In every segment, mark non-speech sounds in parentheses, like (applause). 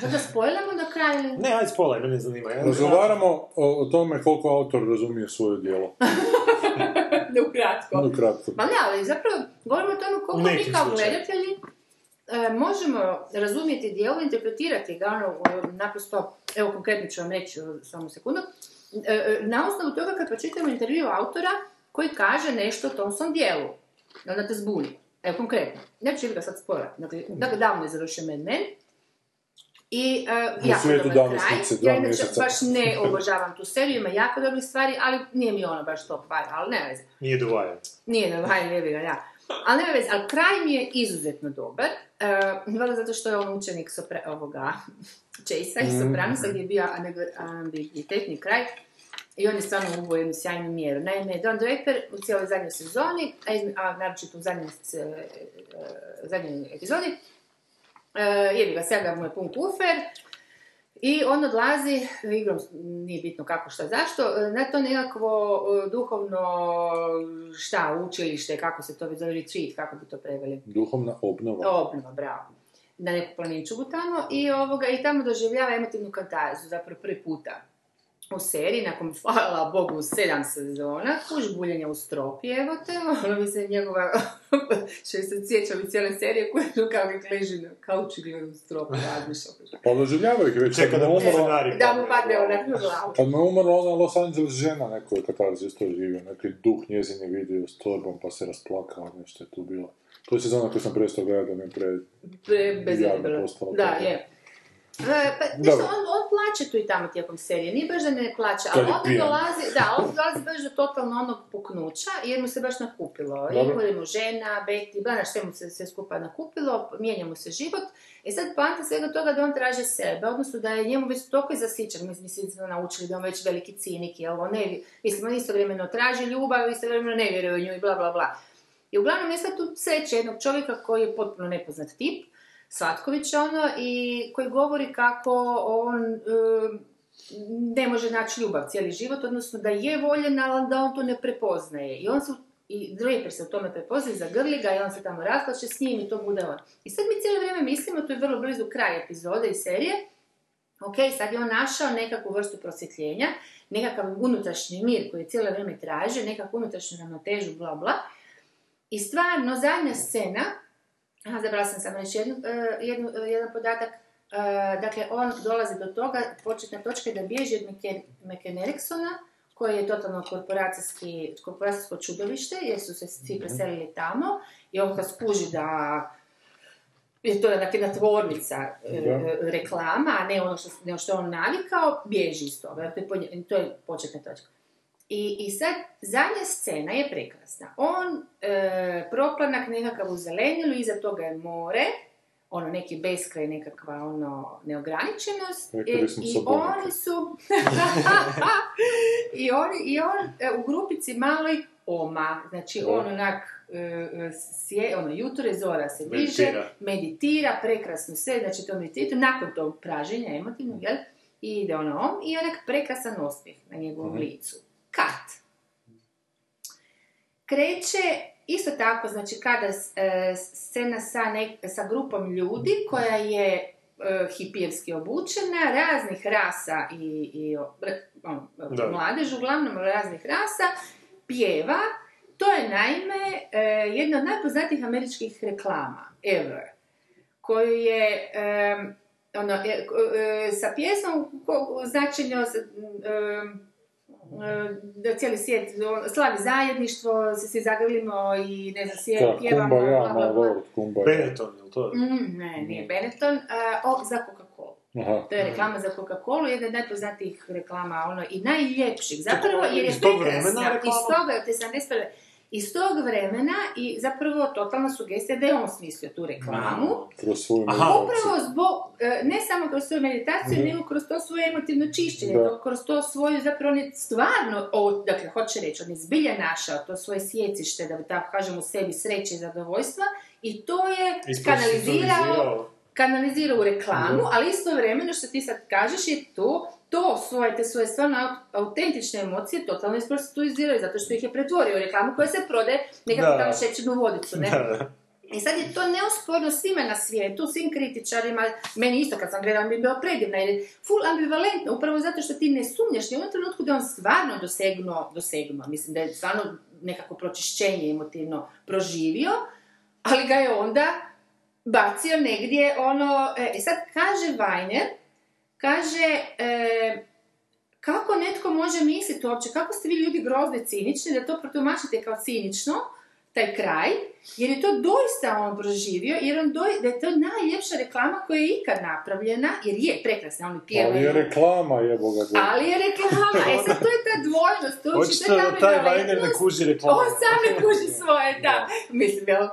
Sad da spojlamo do kraja ili? Ne, ajde spolaj, mene zanima. Ja, Razgovaramo o, o tome koliko autor razumije svoje djelo. (laughs) Da ukratko. Vrlo kratko. Ma ne, ali zapravo govorimo o tome koliko mi kao gledatelji e, možemo razumjeti dijelo, interpretirati ga, ono, naprosto, evo konkretno ću vam reći samo sekundu, e, e, na osnovu toga kad pročitamo intervju autora koji kaže nešto o tom svom dijelu. Onda te zbuni. Evo konkretno, neću ga sad spora. Dakle, dakle davno je završio Mad Men. I uh, U jako svijetu dobar kraj. Ja inače mjeseca. baš ne obožavam tu seriju, ima jako dobrih stvari, ali nije mi ono baš top five, ali ne veze. Nije dovajan. Nije da vaj, jebi ga, ja. Ali nema veze, ali kraj mi je izuzetno dobar. Uh, valjda zato što je on učenik sopra, ovoga (laughs) Chase-a i Sopranosa gdje je bio ambiguitetni kraj. I on je stvarno ubo jednu sjajnu mjeru. Naime, Don Draper u cijeloj zadnjoj sezoni, a, a naročito u zadnjoj, s- e, e, zadnjoj epizodi, e, jebi ga, sjega mu je pun kufer, i on odlazi, igrom, nije bitno kako, šta, zašto, na to nekakvo e, duhovno, šta, učilište, kako se to zove, retreat, kako bi to preveli. Duhovna obnova. Obnova, bravo. Na neku planinčugu tamo i, ovoga, i tamo doživljava emotivnu katarzu, zapravo prvi puta u seriji, nakon, (laughs) hvala Bogu, sedam sezona, kuž buljenja u stropi, evo te, (laughs) ono mi se njegova, (laughs) što se sjećam i cijele serije, koje kao uvijek leži na kauču i gleda u stropu, razmišlja. Pa doživljavaju ih već. Čeka da mu umrla, scenarij Da mu padne. onak na glavu. kad mu je umrla ona Los Angeles žena, neko je katarzi isto živio, neki duh njezin je vidio s torbom pa se rasplakao, nešto je tu bilo. To je sezona koju sam prestao gledati, da mi je pre... Pre, bez Da, je. E, pa, nešto, on, on plaće tu i tamo tijekom serije, nije baš da ne plaća, Kad ali onda dolazi, da, on dolazi baš do totalno onog puknuća, jer mu se baš nakupilo. Umre mu žena, Betty, bla, znaš, sve mu se sve skupa nakupilo, mijenja mu se život. I sad poanta svega toga da on traži sebe, odnosno da je njemu već toliko zasićan, mi smo naučili da on već veliki cinik, jel, on ne, mislim, on istovremeno traži ljubav, istovremeno ne vjeruje u nju i bla, bla, bla. I uglavnom je sad tu sreće jednog čovjeka koji je potpuno nepoznat tip, Svatković ono, i koji govori kako on em, ne može naći ljubav cijeli život, odnosno da je voljen, ali da on to ne prepoznaje. I on se, i Draper se u tome prepoznaje, zagrli ga i on se tamo rasplače s njim i to bude on. I sad mi cijelo vrijeme mislimo, to je vrlo blizu kraj epizode i serije, ok, sad je on našao nekakvu vrstu prosvjetljenja, nekakav unutrašnji mir koji cijelo vrijeme traži, nekakvu unutrašnju ravnotežu, bla bla. I stvarno, zadnja scena, aha, zabrala sam samo jednu, e, jednu, e, jedan podatak, e, dakle, on dolazi do toga, početna točka je da bježi od Meke- McKen Ericksona, koji je totalno korporacijski, korporacijsko čudovište, jer su se svi preselili tamo, i on kad skuži da je to jedna tvornica reklama, a ne ono što, ne što je on navikao, bježi iz toga. To je početna točka. I, I sad, zadnja scena je prekrasna. On, e, proplanak nekakav u zelenilu, iza toga je more, ono neki beskraj, nekakva ono neograničenost. Rekli I, oni su... (laughs) I, oni, I on e, u grupici maloj oma, znači on onak e, e, sje, ono, jutro je zora se diže, Meditira. prekrasno sve, znači to meditira, nakon tog praženja emotivnog, jel? I ide ono om i onak prekrasan osmijeh na njegovom Mhm. licu. Kat. Kreće isto tako, znači kada e, scena sa, sa grupom ljudi koja je e, hipijevski obučena, raznih rasa i, i o- re- ono, Da. mladež, uglavnom raznih rasa, pjeva. To je naime e, jedna od najpoznatijih američkih reklama ever, koju je ono, e, e, sa pjesmom e, da cijeli svijet slavi zajedništvo, se svi zagrlimo i ne znam, sje, Da, pjevamo, kumba ja, bla. Benetton, jel to? Mm, ne, nije Benetton, a, o, za Coca-Cola. Aha. To je reklama za Coca-Cola, jedna od najpoznatijih reklama, ono, i najljepših, zapravo, jer je iz tog vremena prekrasna, reklama? iz toga, te 71. iz tog vremena i zapravo totalna sugestija da je on smislio tu reklamu. Kroz svoju. Upravo zbog, e, ne samo kroz svoju meditaciju, Mhm. nego kroz to svoje emotivno čišćenje, Da. kroz to svoju, zapravo on je stvarno, o, dakle, hoće reći, on je zbilja našao to svoje sjecište, da tako kažem, u sebi sreće i zadovoljstva, i to je kanalizirao, kanalizirao u reklamu, Mhm. ali istovremeno što ti sad kažeš je to, to svoje, te svoje stvarno aut- autentične emocije totalno isprostituizirao zato što ih je pretvorio u reklamu koja se prode nekakvu tamo šećernu vodicu, ne? Da, da. I sad je to neosporno svima na svijetu, svim kritičarima, meni isto kad sam gledala mi je bilo predivna, jer je full ambivalentno, upravo zato što ti ne sumnjaš ni u onom trenutku da on stvarno dosegnuo, dosegnuo, mislim da je stvarno nekako pročišćenje emotivno proživio, ali ga je onda bacio negdje ono, e, i sad kaže Vajner, kaže, e, kako netko može misliti uopće, kako ste vi ljudi grozni cinični, da to protumačite kao cinično, taj kraj, jer je to doista on proživio, jer on doj, da je to najljepša reklama koja je ikad napravljena, jer je prekrasna, oni pjevaju. Ali je reklama, jeboga ga. Ali je reklama, e sad to je ta dvojnost, to je ta da taj. Vajner ne kuži reklamu. On sam ne kuži svoje, da. Mislim, jel?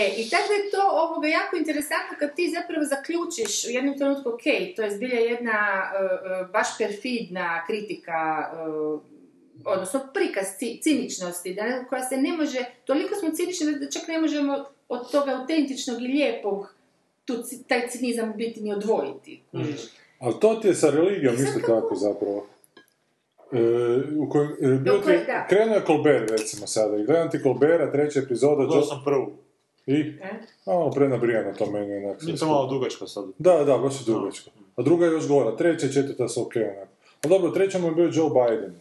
E, i tako da je to ovoga jako interesantno kad ti zapravo zaključiš u jednom trenutku, ok, to je zbilja jedna uh, uh, baš perfidna kritika, uh, odnosno prikaz ci- ciničnosti, da, koja se ne može, toliko smo cinični da čak ne možemo od toga autentičnog i lijepog tu, taj cinizam biti ni odvojiti. kužiš. Ali to ti je sa religijom isto kako- tako zapravo. E, u kojem, e, da. krenuo je Colbert recimo sada i gledam ti Colberta, treća epizoda, Gledao sam prvu. i E? malo prenabrijano to meni onak. to malo dugačko sad. Da, da, baš je dugačko. A druga je još gora, treća i četvrta su ok onako. Ali dobro, treća mu je bio Joe Biden,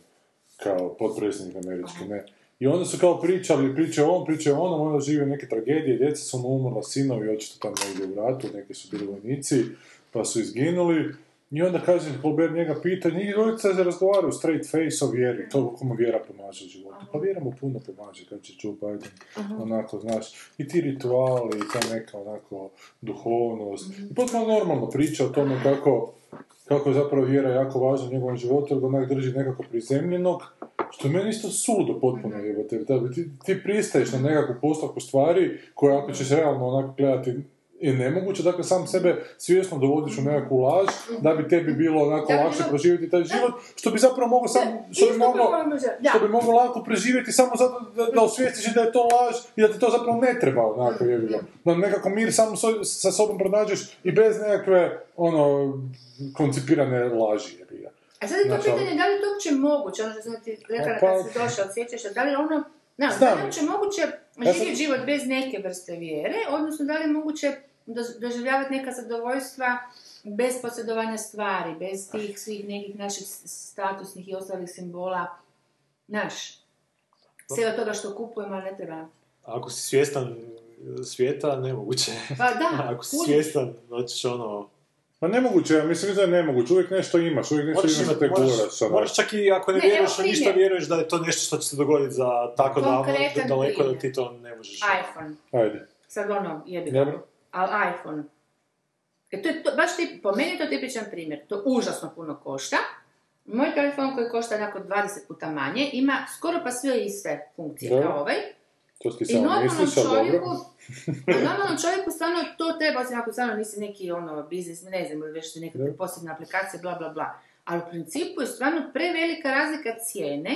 kao potpredsjednik američki, ne. I onda su kao pričali, pričaju o ovom, pričaju o onom, onda žive neke tragedije, djeca su mu umrla, sinovi očito tamo negdje u ratu, neki su bili vojnici, pa su izginuli. I onda kaže, Colbert njega pita, njih dvojica se razgovaraju straight face o vjeri, to komu vjera pomaže u životu. Pa vjera mu puno pomaže, kaže Joe Biden, onako, znaš, i ti rituali, i ta neka onako duhovnost. I potpuno normalno priča o tome kako, kako je zapravo vjera jako važna u njegovom životu, jer onak drži nekako prizemljenog, što meni isto suludo potpuno jebote, ti, ti pristaješ na nekakvu postavku stvari koja ako ćeš realno onako gledati je nemoguće, dakle sam sebe svjesno dovodiš u nekakvu laž da bi tebi bilo onako Da lakše bilo- proživjeti taj život, što bi zapravo mogao sam, što bi da. što bi mogao lako preživjeti samo zato da, da osvijestiš da je to laž i da ti to zapravo ne treba onako jebi ga. Da nekako mir samo so- sa sobom pronađeš i bez nekakve ono koncipirane laži jebi ga. A sad je to Znači, pitanje da li je to uopće moguće, ono što sam ti rekla Pa- kad si došao, sjećaš se, da li je ono, ne, da Znam. li je uopće moguće Ja sam- živjeti život bez neke vrste vjere, odnosno da li je moguće doživljavati neka zadovoljstva bez posjedovanja stvari, bez tih svih nekih naših statusnih i ostalih simbola, naš, sve od toga što kupujemo, ali ne treba. Ako si svjestan svijeta, nemoguće. Pa da, (laughs) Ako si svjestan, hoćeš ono... Pa nemoguće, ja mislim da je nemoguće, uvijek nešto imaš, uvijek nešto Moraš, imaš da te moraš, guraš. ono. moraš čak i ako ne, Ne, vjeruješ u ništa, vjeruješ da je to nešto što će se dogoditi za tako davno, daleko da ti to ne možeš. iPhone. Ajde. Sad ono, jebi ga. Dobro. Ali iPhone. E to je to, baš tip, po meni je to tipičan primjer. To užasno puno košta. Moj telefon koji košta onako 20 puta manje ima skoro pa sve iste funkcije kao ovaj. To ti I normalnom čovjeku, normalnom čovjeku stvarno to treba, osim ako stvarno nisi neki ono biznis, ne znam, ili već neke Da. posebne aplikacije, bla bla bla. Ali u principu je stvarno prevelika razlika cijene,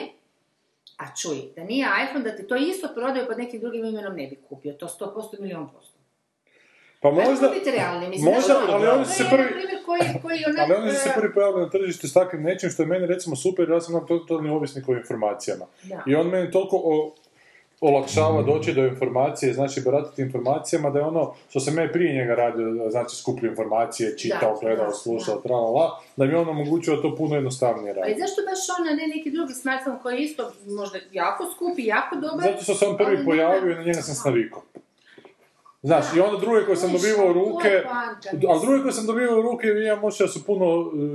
a čuj, da nije iPhone, da ti to isto prodaju pod nekim drugim imenom ne bi kupio, to 100% milion posto. Pa Možda, biti realni, mislim, možda, znaš, ono, ali oni se prvi- koji, koji onak, ali oni su se prvi pojavili na tržištu s takvim nečim što je meni recimo super, ja sam nam totalni ovisnik o informacijama. Da. I on meni toliko o, olakšava doći do informacije, znači baratati informacijama, da je ono što sam ja prije njega radio, znači skupljio informacije, čitao, Da, gledao, da, slušao, da. tralala, da mi on omogućio to puno jednostavnije Ali raditi. zašto baš on, a ne neki drugi smartphone koji je isto možda jako skup i jako dobar? Zato što se on ali prvi pojavio i na njega sam se navikao. Znaš, i onda druge koje sam dobivao ruke, ali druge koje sam dobivao ruke, imam osjećaj da su puno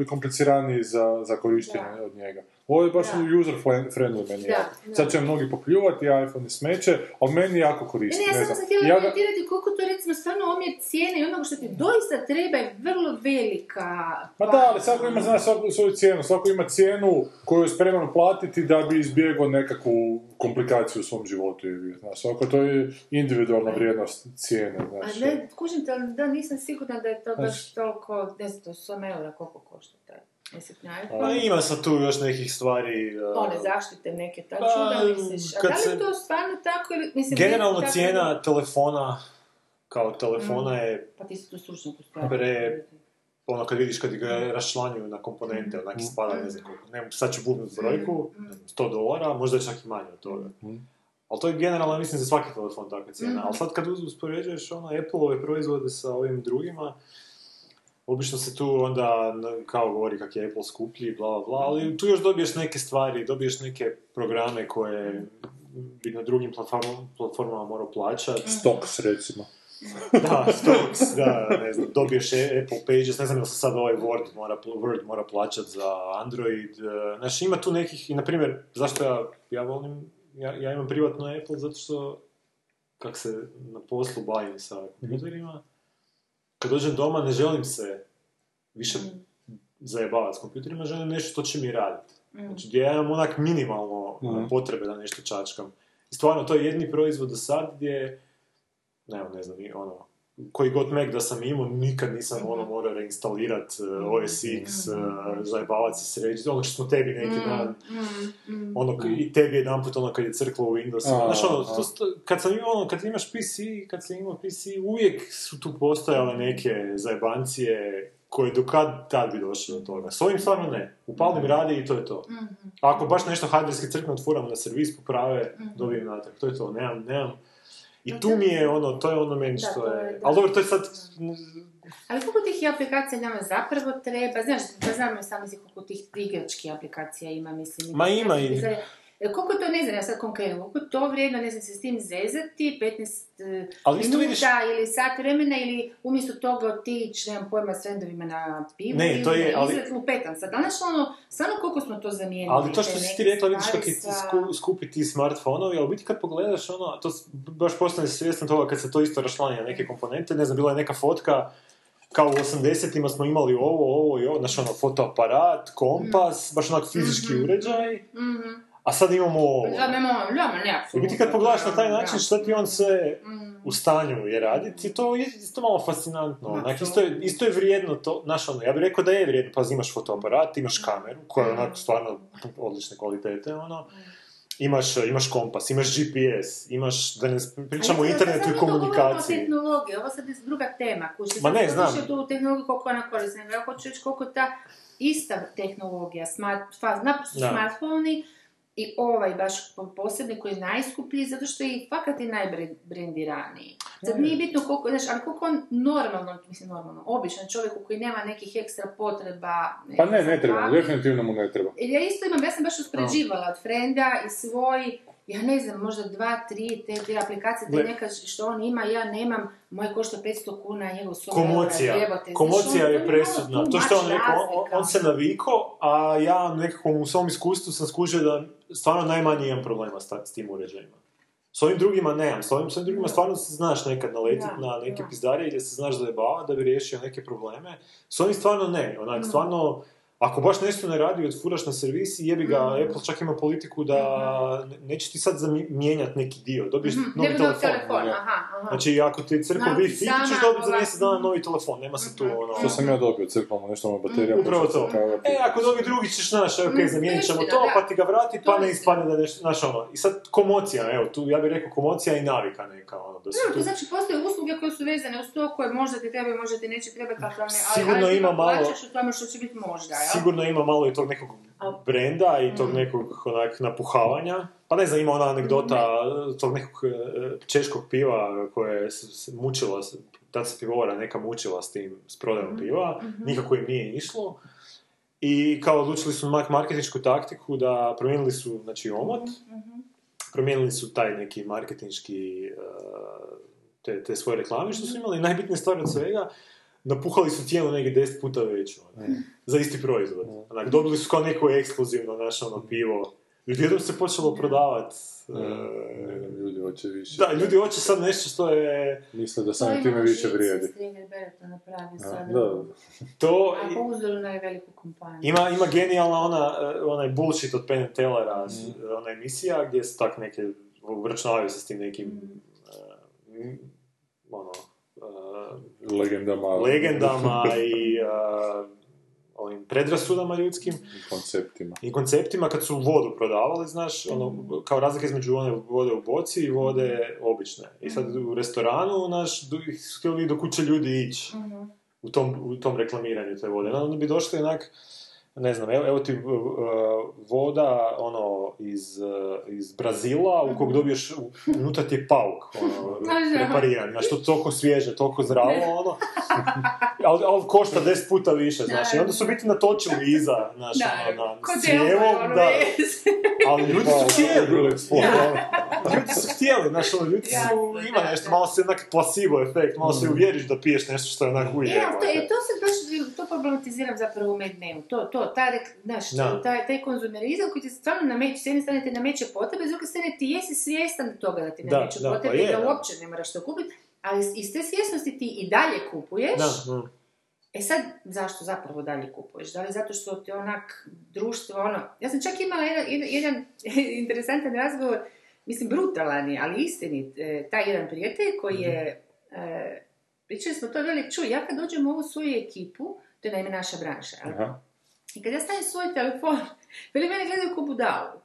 e, kompliciraniji za, za korištenje od njega. Ovo je baš Da. user flen- friendly meni. Da. Sad će mnogi popljuvati, iPhone i smeće, ali meni jako koristi. Ne, ne, ja sam htjela Ja komentirati koliko to recimo stvarno omjer cijene i onoga što ti doista treba je vrlo velika. Ma da, ali svako ima zna, svaku svoju cijenu, svako ima cijenu koju je spreman platiti da bi izbjegao nekakvu komplikaciju u svom životu. Znaš, svako to je individualna vrijednost cijene. A Znaš, ne, kužim te, da nisam sigurna da je to baš toliko, ne znam, to 100 eura koliko košta taj Pa iPhone. ima sad tu još nekih stvari... uh, One zaštite neke, ta Pa, čuda misliš. A da li to stvarno tako ili... Mislim, Generalno tako- cijena telefona kao telefona je Pa ti si tu stručnjak u stvari. Pre- ono kad vidiš kad ga raščlanjuju na komponente, onak ispada ne znam koliko, ne, sad ću bubnut brojku, ne znam, 100 dolara, možda je čak i manje od toga. Ali to je generalno, mislim, za svaki telefon takva cijena. Ali sad kad uspoređuješ ono Apple-ove proizvode sa ovim drugima, obično se tu onda kao govori kak je Apple skuplji, bla, bla, bla, ali tu još dobiješ neke stvari, dobiješ neke programe koje bi na drugim platformama, platformama morao plaćati. Stocks, recimo. Da, Stokes, da, ne znam, dobiješ Apple Pages, ne znam jel se sad ovaj Word mora, Word mora plaćat za Android, znaš, ima tu nekih, i na primjer, zašto ja, ja volim, ja, ja imam privatno Apple, zato što, kak se na poslu bavim sa kompjuterima, kad dođem doma ne želim se više zajebavati s kompjuterima, želim nešto što će mi raditi. Znači, gdje ja imam onak minimalno Mhm. potrebe da nešto čačkam. I stvarno, to je jedni proizvod do sad gdje, ne, ne znam, ono, koji god Mac da sam imao, nikad nisam ono morao reinstalirati uh, OS X, uh, zajebavati se sređiti, ono što smo tebi neki dan, ono, k- i tebi jedan put ono kad je crklo u Windowsu, A, znaš ono, to, sto- kad sam imao ono, kad imaš PC, kad sam imao PC, uvijek su tu postojale neke zajebancije koje do kad tad bi došlo do toga. S ovim stvarno ne. Upalim radi i to je to. Ako baš nešto hardverski crkne otvoramo na servis, poprave, dobijem natrag. To je to. Nemam, nemam. I tu mi je ono, to je ono meni Da, što to je... Ali dobro, to je sad... Ali koliko tih aplikacija nama zapravo treba? Znaš, da znamo sami si koliko tih igračkih aplikacija ima, mislim. Ma ima i- Koliko to, ne znam, ja sad konkretno, koliko to vrijedno, ne znam, se s tim zezati, 15 e, Ali minuta vidiš- ili sat vremena ili umjesto toga otići, nemam pojma, s frendovima na pivu Ne, ili to je, ali- izlet lupetam sad. Znaš ono, stvarno koliko smo to zamijenili? Ali to što si ti rekla, vidiš kako sa- sku, skupi ti smartfonovi, ali biti kad pogledaš ono, to baš postane svjestan toga kad se to isto rašlanje na neke komponente, ne znam, bila je neka fotka, kao u 80-ima smo imali ovo, ovo i ovo, znaš ono, fotoaparat, kompas, baš onak fizički uređaj, Mhm. A sad imamo ovo. Da, nema, nema, ne, I apsolutno. biti kad pogledaš na taj način šta ti on sve Mm. u stanju je raditi, to je isto malo fascinantno. Onak, isto, je, isto je vrijedno to, znaš ono, ja bih rekao da je vrijedno, pa imaš fotoaparat, imaš kameru, koja je onako stvarno odlične kvalitete, ono, imaš, imaš kompas, imaš GPS, imaš, da ne pričamo o internetu sad i komunikaciji. tehnologiji, ovo sad je druga tema. Kuži, Ma ne, znam. Tu tehnologiju koliko ona koristi, nego ja hoću reći koliko ta ista tehnologija, smart, fa- naprosto Da. I ovaj baš po- posebni koji je najskuplji, zato što je i fakat i najbrendiraniji. Sad nije bitno koliko, znaš, ali koliko on normalno, mislim normalno, običan čovjek koji nema nekih ekstra potreba. Pa ne, ne treba, definitivno mu ne treba. jer ja isto imam, ja sam baš uspoređivala od frenda i svoj, ja ne znam, možda dva, tri te, te aplikacije, te neka što on ima, ja nemam, moj košta 500 kuna, njegov 100 Komocija. Znaš, Komocija je presudna. To što on rekao, on, se naviko, a ja nekako u svom iskustvu sam skužio da stvarno najmanje imam problema s, ta- s tim uređajima. S ovim drugima nemam. S ovim, s ovim drugima stvarno se znaš nekad naletit Da, na neke da. pizdarije gdje se znaš zajebavati da bi riješio neke probleme. S ovim stvarno ne. Mm. Onak, stvarno, ako baš nešto ne radi, odfuraš na servisi, jebi ga, Mm. Apple čak ima politiku da ne- neće ti sad zami- mijenjati neki dio, dobiješ Mhm, novi telefon. telefon, aha, aha. Znači, ako ti je crkva Znači, Wi-Fi, ti ćeš dobiti za ova- mjesec dana novi telefon, nema se tu Mhm. ono... Što sam ja dobio, crkvamo nešto ono baterija. Upravo to. kao- E, ako dobi drugi ćeš, znaš, ok, Mm, zamijenit ćemo to, pa ti ga vrati, pa ne ispadne da nešto, znaš, ono. I sad, komocija, evo, tu, ja bih rekao komocija i navika neka, ono, da su No, tu... to znači postoje usluge koje su vezane uz to koje možda ti trebaju, možda ti neće trebati, ali, Sigurno ima malo- plaćaš u tome što će biti možda? Sigurno ima malo i tog nekog brenda i Mm. tog nekog onak napuhavanja. Pa ne znam, ima ona anegdota Mm. tog nekog e, češkog piva koje se, mučila, tad se pivovara neka mučila s tim, s Mm. prodajom piva, Mhm. nikako im nije išlo. I kao odlučili su marketinšku taktiku da promijenili su, znači, omot, Mhm. promijenili su taj neki marketinški e, te, te svoje reklame što su imali. Najbitnija stvar od svega, napuhali su cijenu negdje deset puta veću, ono, za isti proizvod. Onak, dobili su kao neko ekskluzivno, znaš, ono, pivo. I odjednom se počelo prodavati. Ne ljudi hoće više. Da, ljudi hoće sad nešto što je... Misle da samim time više vrijedi. To. Da, To A po uzoru na veliku kompaniju. ima, ima genijalna ona, eh, onaj bullshit od Penn Tellera, s- ona emisija gdje su tak neke, obračunavaju se s tim nekim, eh, m, ono, legendama. legendama i eh, ovim predrasudama ljudskim i konceptima. i konceptima kad su vodu prodavali, znaš, ono, kao razlika između one vode u boci i vode obične. I sad u restoranu, naš, htjeli do kuće ljudi ići Mhm. u tom, u tom reklamiranju te vode. Onda bi došli onak, ne znam, evo, evo ti uh, voda ono iz, uh, iz Brazila u kog dobiješ, unutra ti je pauk ono, prepariran, znaš, to toliko svježe, toliko zdravo, ono, ali, ali košta (laughs) 10 puta više, znaš, i onda su biti natočili iza, znaš, ono, na da, (laughs) ali ljudi su htjeli, (laughs) ljudi su htjeli, znaš, ono, ljudi su, ima da, nešto, da. malo se onak placebo efekt, malo se uvjeriš da piješ nešto što je onak E, ali ujemo. to, to se baš, to problematiziram zapravo u Mad Menu. To, to, ta, rek- znaš, taj, taj konzumerizam koji ti stvarno nameće, s jedne strane ti nameće potrebe, s druge strane ti jesi svjestan toga da ti Da, nameću da, pa potrebe je, i da uopće ne moraš to kupiti, ali iz te svjesnosti ti i dalje kupuješ. Da, mm. E sad, zašto zapravo dalje kupuješ? Da li zato što ti onak društvo, ono... Ja sam čak imala jedan, jedan, jedan (laughs) interesantan razgovor, mislim brutalan je, ali istinit. E, taj jedan prijatelj koji je... E, pričali smo to velik, čuj, ja kad dođem u ovu svoju ekipu, to je naime naša branša, jel? I kad ja stavim svoj telefon, (laughs) veli mene gledaju ko budalu.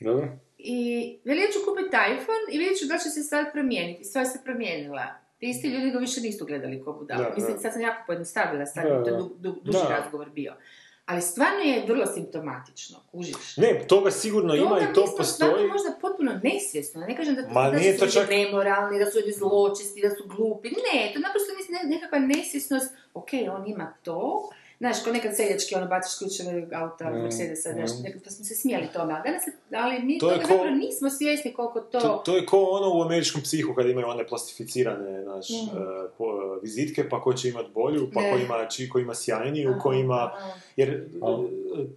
dobro. I veli ja ću kupiti iPhone i vidjet ću da će se stvar promijeniti. Stvar se promijenila. Ti isti ljudi ga više nisu gledali ko budalu. Da, Mislim, sad sam jako pojednostavila, sad je to da. du, du, duži Da. razgovor bio. Ali stvarno je vrlo simptomatično, kužiš. Ne, toga sigurno ima Toga i mi to postoji. možda potpuno nesvjesno. Ne kažem da, Ma da su to čak- nemoralni, da su ljudi zločesti, da su glupi. Ne, to naprosto ne- nekakva nesvjesnost. Ok, on ima to. Znaš, ko nekad seljački, ono, baciš ključeve auta, Mm, Mercedesa, mm. znaš, nekad pa smo se smijeli tome. Ali, danas, ali mi To toga ko- zapravo nismo svjesni koliko to... To, to je ko ono u američkom psihu kad imaju one plastificirane naš, Mm. po, e, vizitke, pa ko će imat bolju, pa Ne. ko ima, či, ko ima sjajniju, ko ima... Jer e,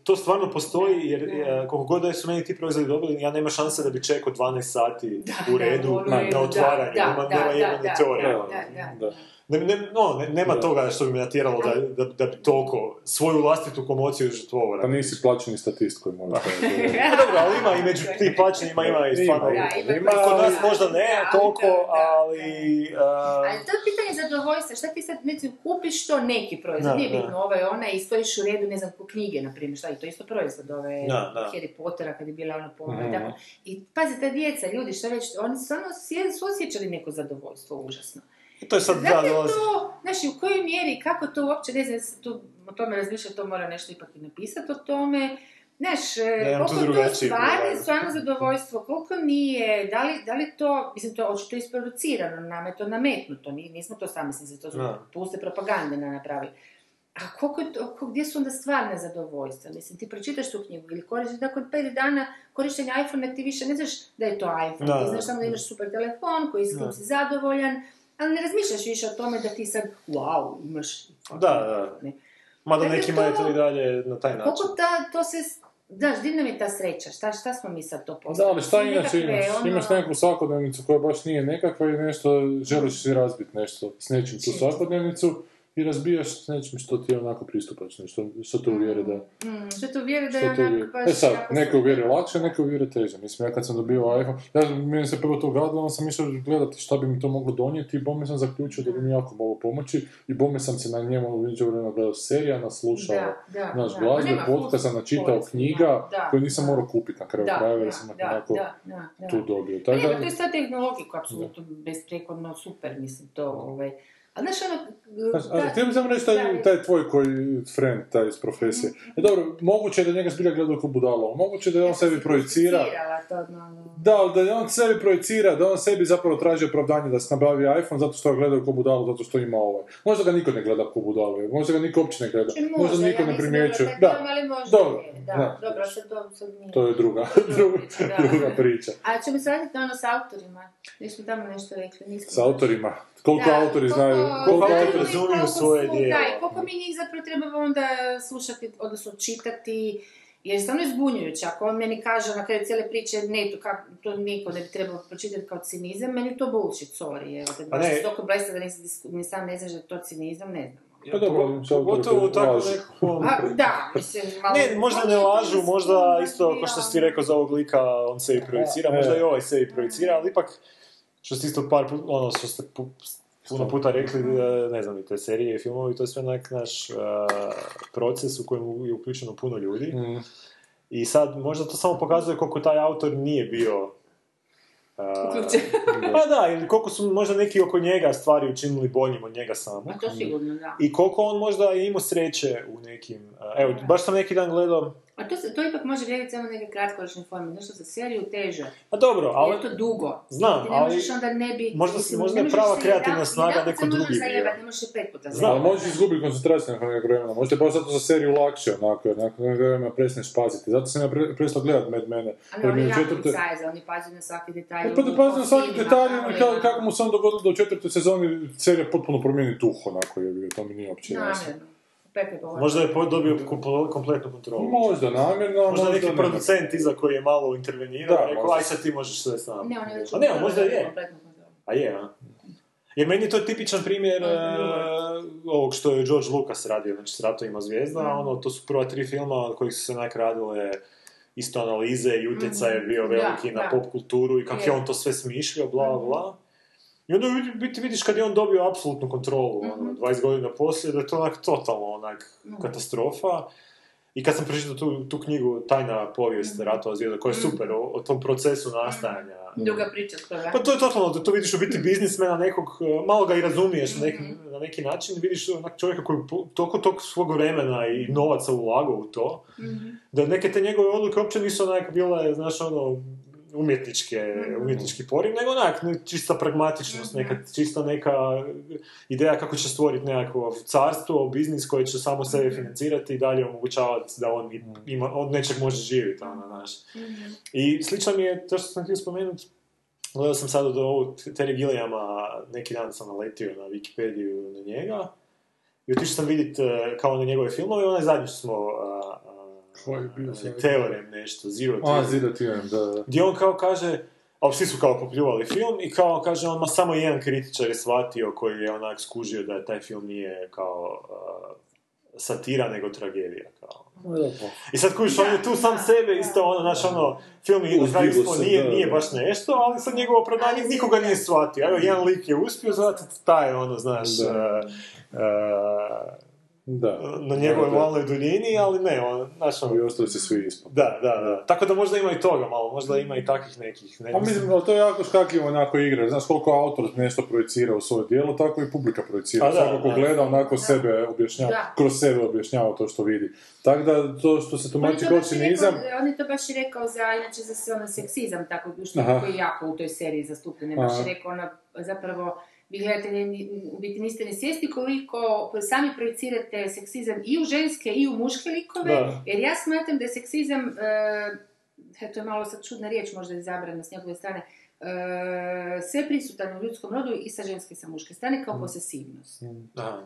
to stvarno postoji, jer e, koliko god da su meni ti proizvodi dobili, ja nema šanse da bi čekao 12 sati Da, u da, redu ono na, otvaranju, da, nema, da, nema da, da, da, da, da. Da. Ne, ne, no, ne- nema Da. toga što bi me natjeralo da, da, da bi toliko svoju vlastitu komociju žrtvovao. Pa nisi plaćeni statist koji možeš Pa (laughs) dobro, ali ima i među tih plaćenima, ima i stvarno... Da, ima Kod nas da, možda ne da, toliko, da, da, ali... da. uh, Ali to je pitanje zadovoljstva. Šta ti sad, recimo, kupiš to neki proizvod, Da, nije da. bitno, ovaj, onaj, i stojiš u redu, ne znam, ko knjige, na primjer, šta je to isto proizvod, ove Da, da. Harry Pottera, kad je bila ona pomla, Mhm. i tako. I pazi, ta djeca, ljudi, šta već, oni stvarno sje- su osjećali neko zadovoljstvo, užasno. to je sad, da, to, znaš, i u kojoj mjeri, kako to uopće, ne znam, tu o tome razmišljati, to mora nešto ipak i napisati o tome, Znaš, e, koliko to drugačiji stvarno, zadovoljstvo, koliko nije, da li, da li to, mislim, to je očito isproducirano, nam je to nametnuto, mi, nismo to sami, mislim, to su Da. puste propagande na napravili. A koliko je to, ko- gdje su onda stvarne zadovoljstva? Mislim, ti pročitaš tu knjigu ili koristiš, nakon pet dana korištenja iPhone, ti više ne znaš da je to iPhone, Da, ti da. znaš samo da imaš super telefon koji s Da. si zadovoljan, ali ne razmišljaš više o tome da ti sad, wow, imaš... Da, da. Ne. Mada Dakle, nekima je to- i dalje na taj način. Koliko ta, to se, znaš, di nam je ta sreća, šta, šta smo mi sad to Da, postavili? ali šta inače imaš? ono- Imaš nekakvu svakodnevnicu koja baš nije nekakva i nešto, želiš si razbiti nešto s nečim tu svakodnevnicu i razbijaš s nečim što ti je onako pristupačno, što, što te uvjeri da... Mm, što to vjeri da je te onak uvjeri. baš E sad, neke uvjeri lakše, neke uvjeri teže. Mislim, ja kad sam dobio iPhone, ja, meni se prvo to gadilo, onda sam išao gledati šta bi mi to moglo donijeti i bome sam zaključio da bi mi jako moglo pomoći i bome sam se na njemu uviđao vremena gledao serija, naslušao Da, da, naš glazbe, podcasta, načitao knjiga da, koje nisam morao kupiti na kraju krajeva jer sam onako tu dobio. Pa Tako da, to je sad tehnologija koja apsolutno besprijekorno super, mislim, to, ovaj... A znaš, ono... Da- a htio bih samo reći taj, taj tvoj koji friend, taj iz profesije. E dobro, moguće je da njega zbilja gleda kao budalo, moguće je da on sebi projicira, to, no, da, ali da on sebi projicira, da on sebi zapravo traži opravdanje da se nabavi iPhone zato što ga gledaju kao budalo, zato što ima ovaj. Možda ga niko ne gleda kao budalo, možda ga niko uopće ne gleda, Možda, možda niko ja ne primjećuje. Da, možda dobro, je, da, da. dobro, sad to sad nije. to je druga, (laughs) Druga priča, da. druga priča. A ćemo se vratiti na ono s autorima. Nismo tamo nešto rekli, nismo. S autorima, Koliko Da, autori koliko- znaju, koliko autori autori razumiju svoje djelo. Da, i koliko mi njih zapravo trebamo onda slušati, odnosno čitati, jer je stvarno izbunjujuće. Ako on meni kaže na kraju cijele priče, ne, to, kak, to niko ne bi trebao pročitati kao cinizam, meni je to bullshit, sorry. Evo, kad Pa baš toliko blesa da nisi, disku- ni sam ne znaš da je to cinizam, ne znam. Pa dobro, Pogotovo tako. A, da, mislim, malo... Ne, možda ne lažu, možda isto, kao što si ti rekao za ovog lika, on se i projicira, možda i ovaj se i projicira, ali ipak, što ste isto par ono što ste puno puta rekli, e, ne znam, i te serije i filmovi, to je sve nek naš e, proces u kojem je uključeno puno ljudi. Mm. I sad, možda to samo pokazuje koliko taj autor nije bio... e, (laughs) pa da, ili koliko su možda neki oko njega stvari učinili boljim od njega samog. A to sigurno, da. I koliko on možda je imao sreće u nekim... Evo, baš sam neki dan gledao... A to, se, to ipak može vrijediti samo neke kratkoročne forme, nešto za seriju teže. A dobro, Ali je to dugo. Znam, Ti ne ali možeš onda ne bi... možda- mislim, možda ne je prava kreativna jedanput- snaga neko drugi bio. zajebat, ne možeš pet puta Znam. Ali zajebat. možeš izgubiti koncentraciju nakon nekog vremena, možete baš zato za seriju lakše, onako, jer nakon nekog vremena presneš paziti. Zato sam ja pre, prestao gledat Mad Mene. Ali Jer on mi je u jako četvrte... sajza, on je pazio na svaki detalj. Pa da pazi na svaki detalj, kao kako, mu se on dogodilo da u četvrtoj sezoni serija potpuno promijeni duh, onako, je to mi nije uopće jasno. Namjerno. Možda je dobio kompletnu kontrolu. Možda namjerno, Možda možda neki ne. producent iza koji je malo intervenirao Da, rekao, možda. aj sad ti možeš sve sam. Ne, on je već... A ne, a možda je. A je, a? Jer meni je to tipičan primjer e, ovog što je George Lucas radio, znači s Ratovima zvijezda, Mhm. ono, to su prva tri filma od kojih su se onak radile isto analize i utjecaj je bio Mhm. Da, veliki na da. pop kulturu i kako je on to sve smišljao, bla, Mhm. bla. I onda biti vidiš kad je on dobio apsolutnu kontrolu, ono, Mhm. 20 godina poslije, da je to onak totalno onak Mhm. katastrofa. I kad sam pročitao tu, tu knjigu Tajna povijest Mhm. Ratova zvijezda, koja je super, o, o tom procesu nastajanja. Druga priča s toga. Pa to je totalno, da to vidiš u biti biznismena nekog, eh, malo ga i razumiješ na neki, Mhm. na neki način, vidiš onak čovjeka koji toliko tog svog vremena i novaca ulagao u to, Mhm. da neke te njegove odluke uopće nisu onak bile, znaš, ono, umjetničke, Mhm. umjetnički poriv, nego onak, ne, čista pragmatičnost, neka, čista neka ideja kako će stvoriti nekakvo carstvo, biznis koji će samo Mhm. sebe financirati i dalje omogućavati da on ima, od nečeg može živjeti, ono, znaš. Mhm. I slično mi je, to što sam htio spomenuti, gledao sam sad od ovog Terry Gilliama, neki dan sam naletio na Wikipediju na njega, i otišao sam vidjeti eh, kao na njegove filmove, onaj zadnji što smo, a, Koji je bio sad? Teorem nešto, Zero A, Theorem, Zero Theorem, da, da. gdje on kao kaže, a svi su kao popljuvali film i kao kaže on, ma samo jedan kritičar je shvatio koji je onak skužio da taj film nije kao a, satira nego tragedija kao. I sad kužiš, on je tu sam sebe isto ono, znaš ono, film je nije, da, nije baš nešto, ali sad njegovo opravdanje nikoga nije shvatio. Evo, jedan lik je uspio, zato taj, ono, znaš, e, e, Da. na njegovoj Da, da. valnoj duljini, ali ne, on, znaš, ono, I ostali se svi ispod. da, da, da. Tako da možda ima i toga malo, možda ima i takvih nekih. Ne, Pa mislim, ali to je jako škakljivo onako igra. Znaš koliko autor nešto projicira u svoje dijelo, tako i publika projicira. A da, Svako ko da. gleda onako sebe objašnjava, Da. kroz sebe objašnjava to što vidi. Tako da to što se je tumači to kao baš i cinizam, rekao- On je to baš i rekao za, inače za sve ono seksizam, tako što Aha. koji je jako u toj seriji zastupljen. Je baš je rekao ono, zapravo, vi gledate, ne- u biti niste ni svjesni koliko sami projicirate seksizam i u ženske i u muške likove, Da. jer ja smatram da je seksizam, e, to je malo sad čudna riječ možda izabrana s njegove strane, e, sve prisutan u ljudskom rodu i sa ženske i sa muške strane kao posesivnost Aha.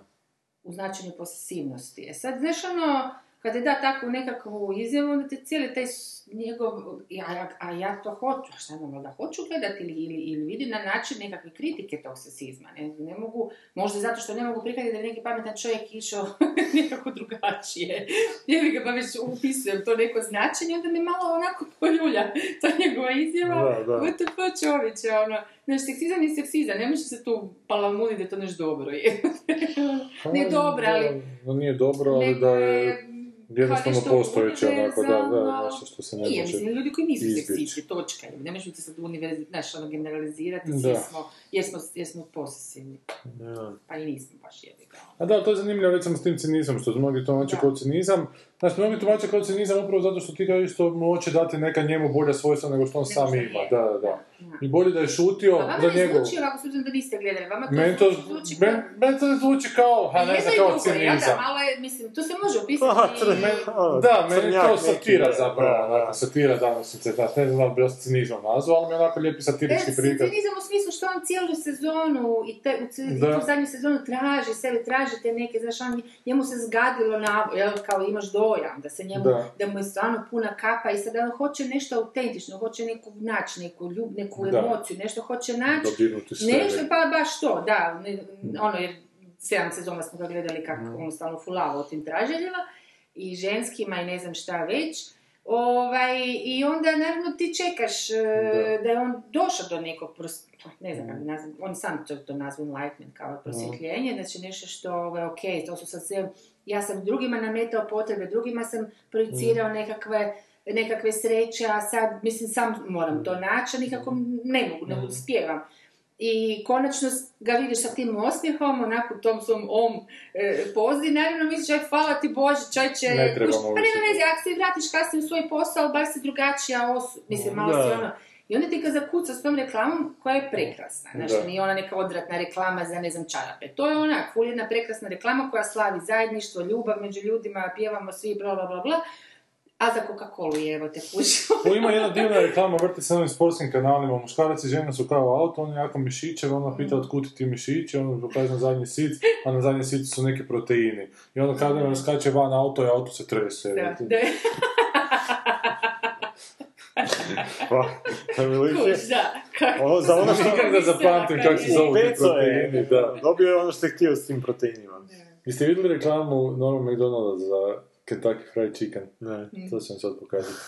u značenju posesivnosti. E sad, znaš ono, kada da takvu nekakvu izjavu, onda te cijeli taj njegov, ja, ja, a ja to hoću, a šta da hoću gledati ili, ili, ili vidim na način nekakve kritike tog sesizma. Ne, ne mogu, možda zato što ne mogu prihvatiti da je neki pametan čovjek išao (laughs) nekako drugačije. Ja ga pa već upisujem to neko značenje, onda me malo onako poljulja ta njegova izjava. Da, da. What the fuck čovječe, ono, znaš, seksizam je seksizam, ne može se tu palamuditi da to nešto dobro je. (laughs) Nije dobro, ali- Da, nije dobro, ali da je jednostavno postojeće, onako, da, da, nešto što se ne Nije, može mislim, ljudi koji nisu seksisti, točka. Ne možeš biti sad univerzi, znaš, ono, generalizirati, smo, jesmo, jesmo posesivni, Ja. pa i nismo baš jebi ga. A da, to je zanimljivo recimo s tim cinizmom, što mnogi to znači Da. kao cinizam, Znaš, mnogi tumače kao cinizam upravo zato što ti kažeš što mu hoće dati neka njemu bolja svojstva nego što on sam ima. Da, da, da. I bolje da je šutio Pa vama za ne njegov... zvuči ovako, s obzirom da niste gledali, vama to, Meni to, zvuči kao... men, men to ne zvuči kao, ha ne znam, i kao cinizam. Da, malo je, mislim, to se može Aha, opisati... ono, Da, meni to neki, satira da, zapravo, da, onako, da. satira danosice, znaš, ne znam da bi ja cinizam nazvao, ali mi je onako lijepi satirički E, prikaz. cinizam u smislu što on cijelu sezonu i, te, u, i Da. tu zadnju sezonu traži sebe, traži te neke, znaš, on, njemu se zgadilo na, jel, kao imaš dojam, da se njemu, Da. da, mu je stvarno puna kapa i sad on hoće nešto autentično, hoće neku naći, neku, ljub, neku Da. emociju, nešto hoće naći, nešto, pa baš to, da, ne, ono, jer sedam sezona smo ga gledali kako Mm. on stalno fulava o tim traženjima i ženskima i ne znam šta već. Ovaj, I onda naravno ti čekaš e, da. je on došao do nekog, pros- ne znam kako bi nazvam, on sam to, to nazva enlightenment kao prosvjetljenje, znači nešto što je ok, to su sad sve, ja sam drugima nametao potrebe, drugima sam projicirao nekakve nekakve sreće, a sad, mislim, sam moram to naći, a nikako ne mogu, ne uspijevam. I konačno ga vidiš sa tim osmijehom, onako tom svom om e, pozi, naravno misliš, aj hvala ti Bože, čovječe, Ne pa nema veze, ako se vratiš kasnije u svoj posao, bar si drugačija osu, mislim, malo Da. si ono, i onda ti ga zakuca s tom reklamom koja je prekrasna, znači Da. nije ona neka odvratna reklama za ne znam čarape, to je ona ful jedna prekrasna reklama koja slavi zajedništvo, ljubav među ljudima, pjevamo svi, bla bla bla bla, a za Coca-Colu je, evo te. Tu (laughs) ima jedna divna reklama, vrti se na ovim sportskim kanalima, muškarac i žena su kao auto, on je jako mišićev, ona pita otkud ti mišići, on pokaže na zadnji sic, a na zadnji sicu su neki proteini. I onda kada on skače van auto i auto se trese. Da, da, (laughs) Pa, kuš, da. Kako Ono, za ono što... Nikak da zapamtim kako se zovu ti proteini, da. dobio je ono što je htio s tim proteinima. Jeste vidjeli reklamu Norma McDonalda za Kentucky Fried Chicken? Ne. To ću vam sad pokazati.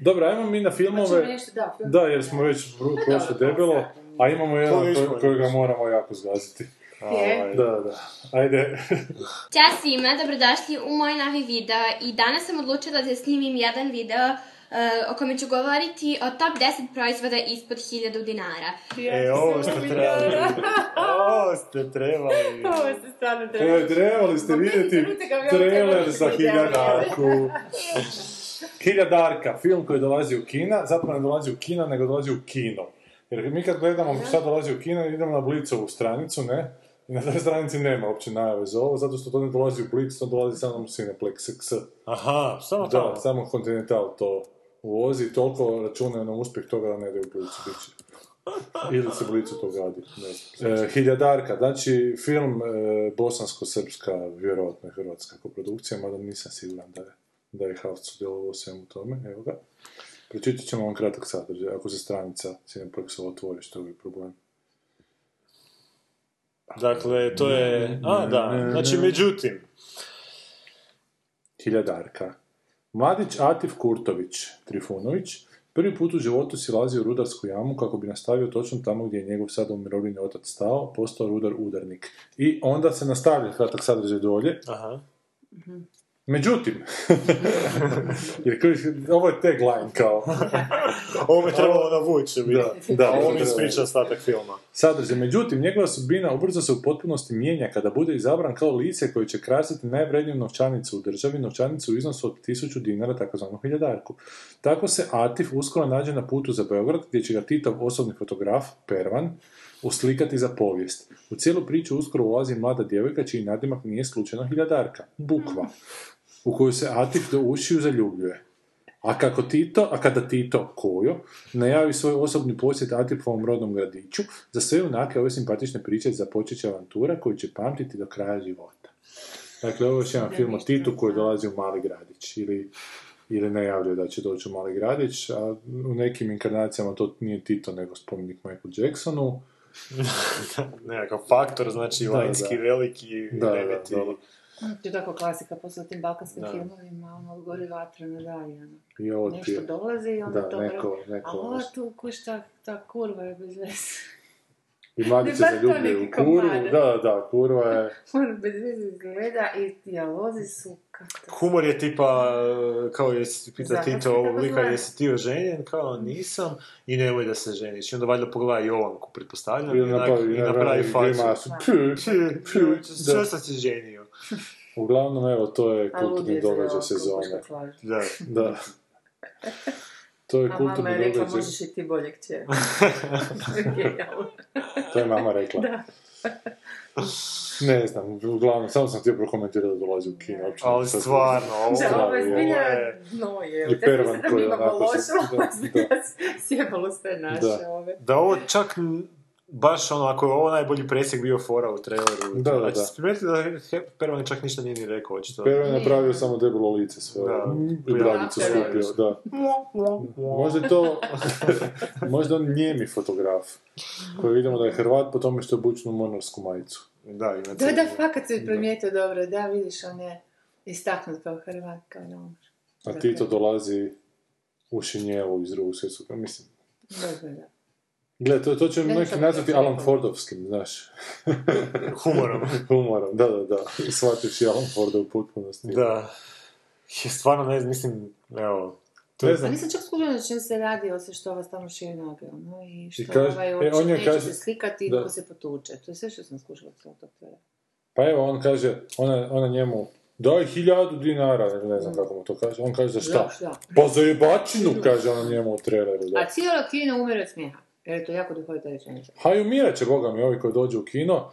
Dobro, ajmo mi na Pa ćemo filmove. nešto, da, film. Da, jer smo već prošli debelo, a imamo jedan kojega moramo jako zgaziti. Je. Da, da. Ajde. Ćao svima, dobrodošli u moj novi video i danas sam odlučila da snimim jedan video o kome ću govoriti o top 10 proizvoda ispod 1000 dinara. E, (laughs) ovo ste trebali. Ovo ste trebali. Ovo se stvarno E, trebali ste vidjeti ga bi trailer za Hiljadarku. (laughs) Hiljadarka, film koji dolazi u kina, zapravo ne dolazi u kina, nego dolazi u kino. Jer mi kad gledamo šta dolazi u kino, idemo na Blicovu stranicu, ne? I na toj stranici nema uopće najave za ovo, zato što to ne dolazi u Blic, to dolazi samo u Cineplex X. Aha, samo Da, samo Continental to uvozi, toliko računaju na uspjeh toga da ne ide u Blicu, bit će. Ili se Blicu to gadi, znam. E, Hiljadarka, znači film e, bosansko-srpska, vjerojatno je hrvatska koprodukcija, mada nisam siguran da je, da je Havc sudjelovao u svemu tome, evo ga. Pročitat ćemo vam kratak sadržaj, ako se stranica Cineplexova otvori, što je problem. Dakle, to je... A, da. Znači, međutim. Hiljadarka. Mladić Atif Kurtović Trifunović prvi put u životu silazi u rudarsku jamu kako bi nastavio točno tamo gdje je njegov sada umirovljeni otac stao, postao rudar udarnik. I onda se nastavlja kratak sadržaj dolje. Aha. Međutim, (laughs) jer ovo je tagline kao, (laughs) Ovo me trebalo navući. Da, da, A da. ispriča ostatak filma. sadržaj. Međutim, njegova sudbina ubrzo se u potpunosti mijenja kada bude izabran kao lice koje će krasiti najvredniju novčanicu u državi, novčanicu u iznosu od 1000 dinara, takozvanu hiljadarku. Tako se Atif uskoro nađe na putu za Beograd, gdje će ga Titov osobni fotograf, Pervan, uslikati za povijest. U cijelu priču uskoro ulazi mlada djevojka čiji nadimak nije slučajno hiljadarka, Bukva, (laughs) u koju se Atif do ušiju zaljubljuje. A kako Tito, a kada Tito, Kojo, najavi svoj osobni posjet Atifovom rodnom gradiću, za sve junake ove simpatične priče započet će avantura koju će pamtiti do kraja života. Dakle, ovo je jedan film o Titu koji dolazi u Mali gradić, ili, ili najavljuje da će doći u Mali gradić, a u nekim inkarnacijama to nije Tito, nego spomenik Michael Jacksonu. (laughs) Nekakav faktor, znači, Da, vanjski, da. veliki, Da, da, remeti. To je tako klasika, poslije tim balkanskim Da. filmovima, ono, gori vatra na dalje, ono. I ovo ti Nešto je, dolazi i onda da, to... neko, A neko, ova tu, kuš, ta, ta kurva je bez veze. i mladić se Ne, zaljubljuje u kurvu, da, da, kurva je, (laughs) On bez veze izgleda i dijalozi su kako... Humor je tipa, kao jesi pita Tito ovog lika, jesi ti oženjen? Kao nisam i nemoj da se ženiš. I onda valjda pogleda Jovanku, pretpostavljam, i napravi, i napravi facu. Što sam se ženio? (laughs) Uglavnom, evo, to je kulturni je događaj sezone. Da. Da. To je A mama je kulturni rekla, događaj. možeš i ti bolje. Genijalno. (laughs) To je mama rekla. Da. Ne znam, uglavnom, samo sam htio prokomentirati da dolazi u kino. Ali stvarno, ovo Da, ovo je zbilja je- no je. I Pervan da koji imamo onako da, je zbilja sjebalo sve naše Da. ove. Da ovo čak baš ono, ako je ovo najbolji presjek bio fora u traileru. Da, da, znači, da. primijetili da Pervan čak ništa nije ni rekao, očito. Pervan je napravio samo debelo lice sve. Da. I bradicu Da. skupio, (laughs) da. Možda je to, (laughs) možda on njemi fotograf, koji vidimo da je Hrvat po tome što je obučen u monarsku majicu. Da, ima Da, da, fakat si primijetio dobro, da, vidiš, on je istaknut kao Hrvat, kao Romar. A Da, Tito dolazi u šinjelu iz drugog svjetskog, rata. mislim. Da, da, da. Gle, to, to će Ne, neki nazvati to Alan. Fordovskim, znaš. (laughs) Humorom. (laughs) Humorom, da, da, da. Shvativši Alan Forda u potpunosti. Da. Je stvarno, ne znam, mislim, evo, to Ne znam, nisam čak skužila na čem se radi, osim što ova stalno širi noge, ono, i što I kaže- ovaj e, hoće, on neće kaže- se slikati i da. se potuče. To je sve što sam skužila od cijelog tog trailer. Pa evo, on kaže, ona, ona njemu, daj hiljadu dinara, ne, znam kako mu to kaže. On kaže, za šta? Da, šta? Pa za jebačinu, kaže ona njemu u traileru, da. A cijelo kino umire od smijeha. Je to jako duhovita rečenica. Ha i umirat će, boga mi, ovi koji dođu u kino,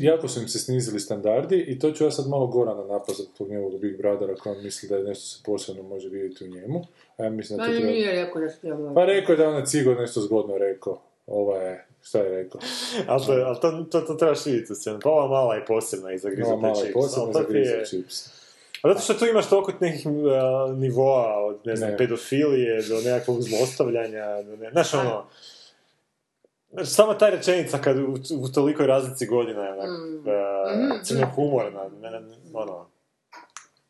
jako su im se snizili standardi i to ću ja sad malo Gorana napazati tog njegovog Big Brothera koji on misli da je nešto se posebno može vidjeti u njemu. A ja mislim da Ma to treba... nije rekao da se treba... Pa rekao je da je onaj Cigo nešto zgodno rekao. Ova je, šta je rekao? (laughs) Ali, to, ali to, to, to trebaš vidjeti u scenu. Pa ova mala je posebna i zagrizu Ova mala je chips. posebno ali to za ti griza je- chips. A zato što tu imaš toliko nekih uh, nivoa, od ne znam, Ne. pedofilije do nekakvog zlostavljanja, do ne, znaš ono, Znači, sama ta rečenica kad u, u tolikoj razlici godina je onak, Mm. uh, crnohumorna, mene, ono,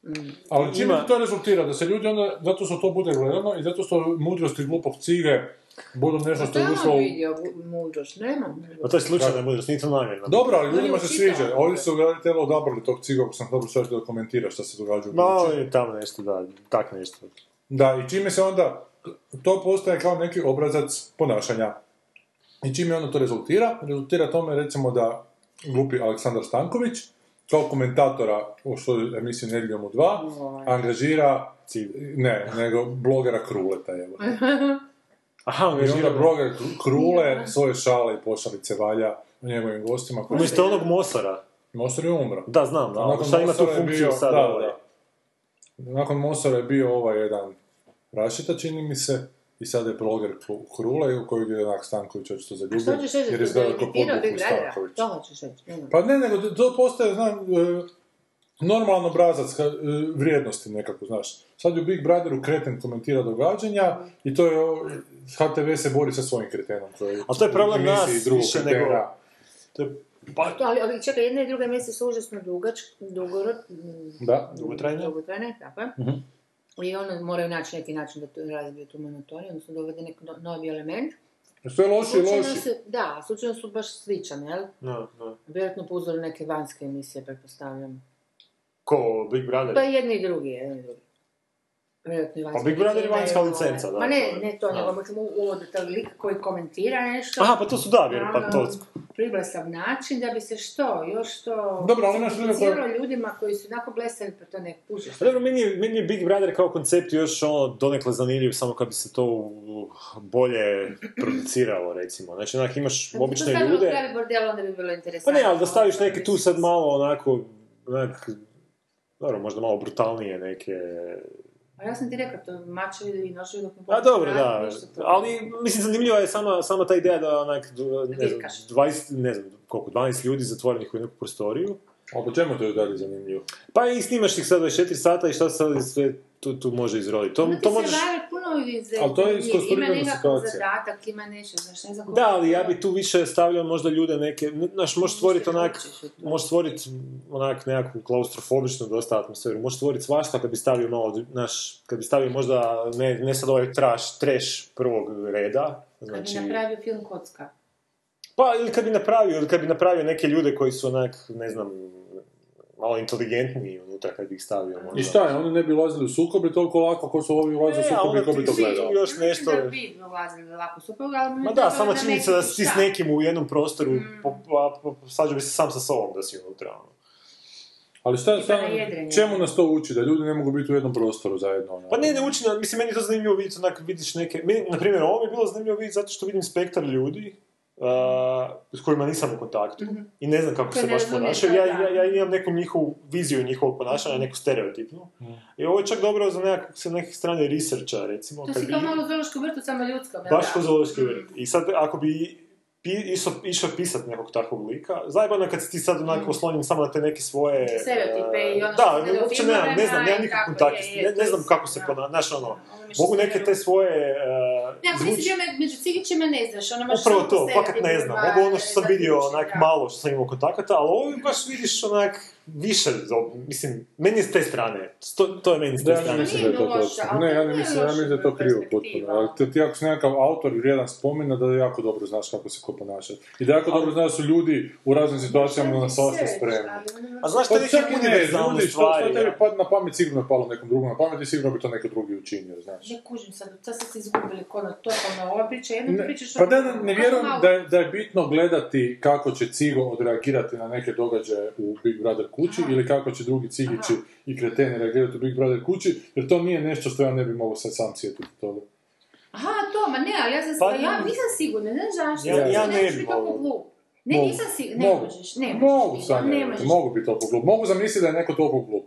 Mm. Ali čime Ima- to rezultira? Da se ljudi onda, zato što to bude gledano i zato što mudrosti glupog cige budu nešto što je Šta ušlo u... vidio, mudrost? Nemam. a to je slučajna mudrost, nije to namjerno. Dobro, ali ljudima se sviđa. Ovdje su ga telo odabrali tog ciga, ako sam dobro što da komentira što se događa u No, priči. je tamo nešto, da, tak nešto. Da, i čime se onda, to postaje kao neki obrazac ponašanja. I čime onda to rezultira? Rezultira tome, recimo, da glupi Aleksandar Stanković, kao komentatora u svojoj emisiji Nedjeljom u dva, angažira, ne, nego blogera Kruleta, evo. (laughs) Aha, I onda angažira bloger Krule svoje šale i pošalice valja u njegovim gostima. koji- Umjesto onog Mosora. Mosor je umro. Da, znam, da, Nakon šta ima tu funkciju bio- sada? da, ovaj? da. Nakon Mosora je bio ovaj jedan Rašita, čini mi se, i sada je bloger Kru- Krule, u kojeg je onak Stanković očito zaljubio. Što ćeš reći, jer je kao Brothera? Stanković. To hoćeš reći. Pa ne, nego to postaje, znam, e, normalan obrazac e, vrijednosti nekako, znaš. Sad je u Big Brotheru kreten komentira događanja i to je, HTV se bori sa svojim kretenom. koji Ali to je problem nas drugog više kretena. nego- To je Pa, to, ali, ali čekaj, jedna i druga emisija su užasno dugač, dugoro, Da. Dugotrajne? dugotrajne, tako je. Mhm. I one moraju naći neki način da to razbiju tu monotoniju, odnosno dovede neki no- novi element. Sve loši loši. su, da, slučajno su baš sličane, jel? No, no. Vjerojatno po uzoru neke vanjske emisije, pretpostavljam. Ko, Big Brother? Pa jedni i drugi, jedan i drugi. Pa Big Brother je vanjska imaju, licenca, da, Ma ne, ne to, nego mislim u uvode taj lik koji komentira nešto. Aha, pa to su da, vjerujem, pa to... ono Priblesav način da bi se što, još to... Dobro, ali ljude koji- simpatiziralo ljudima koji su onako blesavi, pa to ne pušiš. Pa dobro, meni je, meni je Big Brother kao koncept još ono donekle zanimljiv, samo kad bi se to u- bolje produciralo, recimo. Znači, onak, imaš obične To ljude... pravi bordel, onda bi bilo Pa interesantno. ne, ali da staviš neke tu sad malo onako, onak, dobro, možda malo brutalnije neke... A ja sam ti rekao, to mačevi i noževi dok ne A počneš dobro, da, ali mislim zanimljiva je sama, sama ta ideja da onak, ne znam, Dirkaš. 20, ne znam, koliko, 12 ljudi zatvorenih u neku prostoriju, A po čemu to je dalje zanimljivo? pa i snimaš ih sad 24 sata i šta sad sve tu, tu može izroditi. To, to možeš... iz... Ali to je Ima nekakav zadatak, ima nešto, znaš, ne znam Da, ali ja bi tu više stavljao možda ljude neke, znaš, možeš stvoriti onak, možeš stvoriti onak nekakvu klaustrofobičnu dosta atmosferu, možeš stvoriti svašta kad bi stavio malo, znaš, kad bi stavio možda, ne, ne sad ovaj trash, trash prvog reda, Kad znači, bi napravio film Kocka. pa ili kad bi napravio, ili kad bi napravio neke ljude koji su onak, ne znam, malo inteligentniji unutra kad bi ih stavio možda. I šta je, oni ne bi ulazili u sukob i toliko lako ko su ovi ulazili u E, a sukob onda i ko bi to gledao. još nešto- Da bi ulazili lako super, ali... Ma da, sama činjenica da si s nekim u jednom prostoru, Mm. po, po, po, svađao bi se sam sa sobom da si unutra. ono. Ali šta, šta, čemu nas to uči? Da ljudi ne mogu biti u jednom prostoru zajedno? ono? Pa ne, ne uči, mislim, meni je to zanimljivo vidjeti, onak, vidiš neke, meni, na primjer, ovo mi je bilo zanimljivo vidjeti zato što vidim spektar ljudi, s kojima nisam u kontaktu i ne znam kako se baš ponašaju. Ja, ja, ja imam neku njihovu viziju njihovog ponašanja, neku stereotipnu. I ovo je čak dobro za nekak, sa neke strane researcha, recimo. To si bi- kao malo zoološku vrtu, samo ljudskom, jel Baš da? ko zoološki vrt. I sad, ako bi išao, išao pisat nekog takvog lika, zajebano je kad si ti sad onako oslonjen samo na te neke svoje... Stereotipe i ono što Da, uopće ne filmovima znam, nemam je, je, ne, ne znam kako se ponaša, znaš ono, Ono mogu neke te svoje... Uh, Ne, ako nisi bio me- među cigićima ne znaš, ono Upravo to, fakat ne znam. Mogu ono što sam vidio onak malo što sam imao kontakata, ali ovo baš vidiš onak više, mislim, meni je s te strane, to, to je meni s Da, te ja ne strane. mislim da je to točno. Ne, ja to ne mislim, ja mislim da je to krivo potpuno. Ali ti, ti ako si nekakav autor i vrijedan spomena, da jako dobro znaš kako se ko ponaša. I da jako dobro znaš da su ljudi u raznim situacijama na svašta spremni. A znaš što Pa je čak neke i ne, univerzalne ljudi, što, stvari? što tebi padne na pamet, sigurno je palo nekom drugom na pamet i sigurno bi to neko drugi učinio, znaš. Ne kužim sad, sad ste se izgubili kod totalno ova priča, Ne, pričaš... pa da, ne, vjerujem malo- da je, da je bitno gledati kako će Cigo odreagirati na neke događaje u Big Brother kući ili kako će drugi cigići i kreteni reagirati u Big Brother kući, jer to nije nešto što ja ne bi mogao sad sam sjetiti toga. Aha, to, ma ne, ali ja, sam, Pa- ja nisam sigurna, ne znaš zašto. Ja- ja ne možeš bi mogao. Ne, nisam sigurna, ne Mogu. možeš, ne možeš. Mogu biti, sad, ne ne, možeš. mogu biti toliko glup. Mogu zamisliti da je neko toliko glup.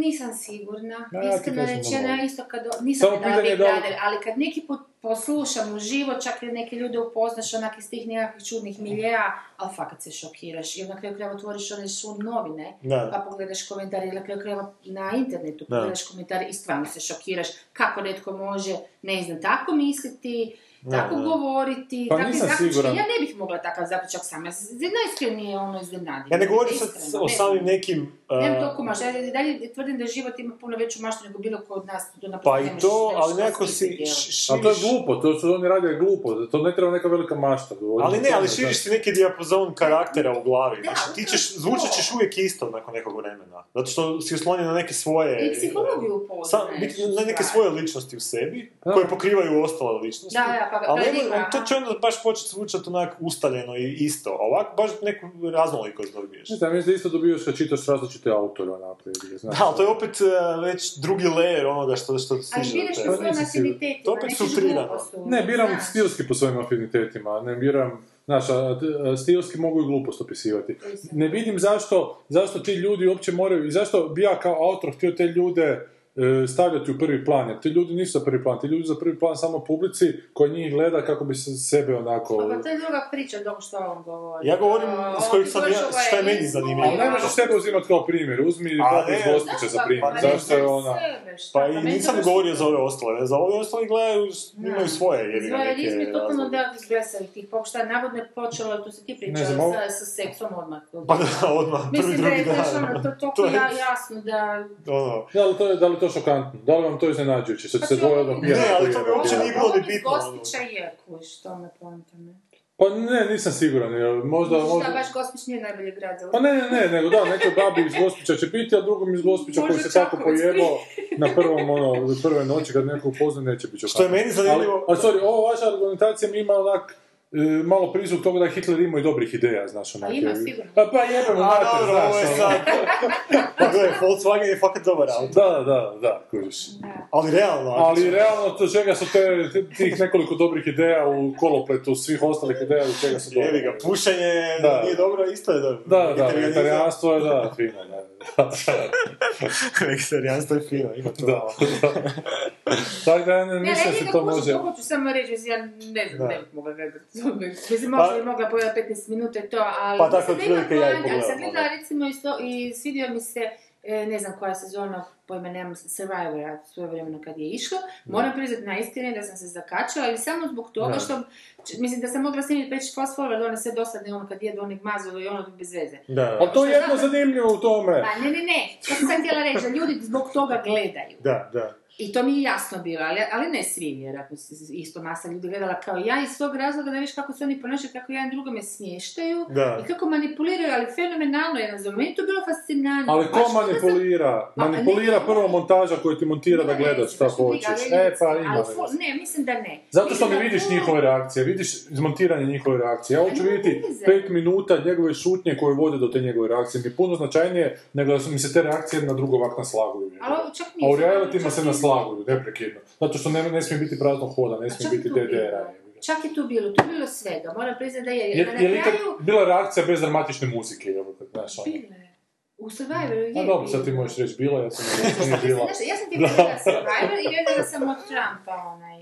Nisam sigurna, Ja, ja iskreno rečeno, da ja isto kad, nisam Samo gledala pitanje je da ali kad neki put poslušam uživo, čak i neke ljude upoznaš onak iz tih nekakvih čudnih miljeja, ali fakat se šokiraš. I na kraju krajeva otvoriš one šun novine, Da. pa pogledaš komentare, ili na kraju krajeva na internetu Da. pogledaš komentare i stvarno se šokiraš kako netko može, ne znam, tako misliti, tako da. govoriti, Pa takve nisam zaključke. siguran. Ja ne bih mogla takav zaključak sama. Najiskrenije ono iznenadim. Ja ne govorim sad o samim nekim... uh, Nemam toliko mašta, ja i dalje tvrdim da život ima puno veću maštu nego bilo ko od nas. Pa i to, ali nekako si Ali to je glupo, to što oni rade je glupo, to ne treba neka velika mašta. Ali ne, ali širiš si neki dijapazon karaktera u glavi. Znači, ti ćeš, zvučat ćeš uvijek isto nakon nekog vremena. Zato što si oslonjen na neke svoje... I psihologiju biti na neke svoje ličnosti u sebi, Da. koje pokrivaju ostale ličnosti. Da, da, pa Ali to će onda baš početi zvučati onak ustaljeno i isto. A ovako baš neku raznolikost dobiješ. Ne mislim da isto dobijaš kad čitaš različite autore onako. Znaš, Da, ali to je opet uh, već drugi layer onoga što, što Ali stiže biraš po svojim afinitetima, To opet uvijek, Ne, biram znaš. stilski po svojim afinitetima, ne biram, znaš, a, stilski mogu i glupost opisivati. Ne vidim zašto, zašto ti ljudi uopće moraju, i zašto bi ja kao autor htio te ljude e, stavljati u prvi plan, jer ti ljudi nisu za prvi plan, ti ljudi za prvi plan samo publici koja njih gleda kako bi se sebe onako... Pa to je druga priča dok što on govori. Ja govorim kojeg ti sam ja- šta je meni zanimljivo. Ali ne možeš sebe uzimati kao primjer, uzmi A Bobu iz Gospića za primjer, pa zašto je ona... Pa i nisam govorio za ove ostale, za ove ostale gledaju, imaju svoje Svoje neke rizme totalno razloge. da izglesali tih pokušaja. Navodno je počelo, tu se ti pričala, znam, ovo- sa, sa seksom odmah. Pa da, odmah, prvi, Mislim da drugi je to, dan. ono, to (laughs) toliko jasno da... Ono, Da to je, da li to šokantno? Da li vam to iznenađujuće? Što će se Pa dvoje to- odmah Ne, pijati ali to mi uopće nije bilo ni bitno. Gospića je, kuš, to me poanta, ne. Pa ne, nisam siguran, jer možda... Možda možda... baš Gospić nije najbolji grad Pa ne, ne, ne, nego da, nekoj babi iz Gospića će biti, a drugom iz Gospića koji se tako pojebao na prvom, ono, prve noći kad nekog upozna neće biti Što je meni zanimljivo- Ali, ali sorry, ovo vaša argumentacija mi ima onak, malo prizvuk toga da je Hitler imao i dobrih ideja, znaš, onak. ima je- sigurno. Pa, pa jebemo, A mater, dobro, znaš, ovo je ono. sad... (laughs) Pa gledaj, Volkswagen je fakat dobar auto. Da, da, da, kužiš. Ali realno, Ali ću- realno, to čega su te, tih nekoliko dobrih ideja u kolopletu svih ostalih ideja, u čega su Jebi ga, dobre. pušenje Da. nije dobro, isto je dobro. Da, da, vegetarijanstvo je, da, fino, da. (laughs) Vegetarijanstvo je fino, ima to. Da, malo. (laughs) Tako da ja ne Ne, mislim da ne, se ne, to može... to hoću samo reći, mislim, ja ne znam, Da. ne bih mogla gledati. Mislim, možda Pa- bi mogla pogledati 15 minuta to, ali... Pa tako otprilike ja i ali sam pogledam, gledala ono. recimo i svidio mi se, e, ne znam koja sezona, pojma nemam, Survivora, svoje vremeno kad je išlo, moram priznati na istini da sam se zakačala, ali samo zbog toga Da. što, mislim da sam mogla snimiti već fast forward, one sve dosadne, ono kad jedu onih mazova i ono bez veze. Da, Ali to je jedno zanimljivo u tome. Pa ne, ne, ne, to sam htjela reći, da ljudi zbog toga gledaju. da, da. I to mi je jasno bilo, ali, ali ne svi, vjerojatno isto masa ljudi gledala kao ja iz tog razloga da viš kako se oni ponašaju, kako jedan drugome smještaju Da. i kako manipuliraju, ali fenomenalno jedan za meni je to bilo fascinantno. Ali ko ono sam- manipulira? Manipulira ne, prvo ne. montaža koju ti montira da Nema gledaš šta hoćeš. ali E, pa ima. Ne, mislim da ne. Zato što ne da vidiš to- njihove reakcije, vidiš izmontiranje njihove reakcije. Ja hoću vidjeti pet minuta njegove šutnje koje vode do te njegove reakcije. Mi je puno značajnije nego da su mi se te reakcije jedna drugo ovak naslaguju. A nije. u realitima čak se naslaguju, neprekidno. Zato što ne, ne smije biti praznog hoda, ne smije biti DDR-a. Čak i tu bilo, tu bilo svega, moram priznati da je. Je, da na je kraju... bila reakcija bez dramatične muzike? Kad, znaš, ono. Je. U Survivoru je A dobro, sad ti možeš reći bila, ja sam (laughs) nije bila. Ja sam ti (laughs) gledala Survivor i gledala sam od Trumpa onaj...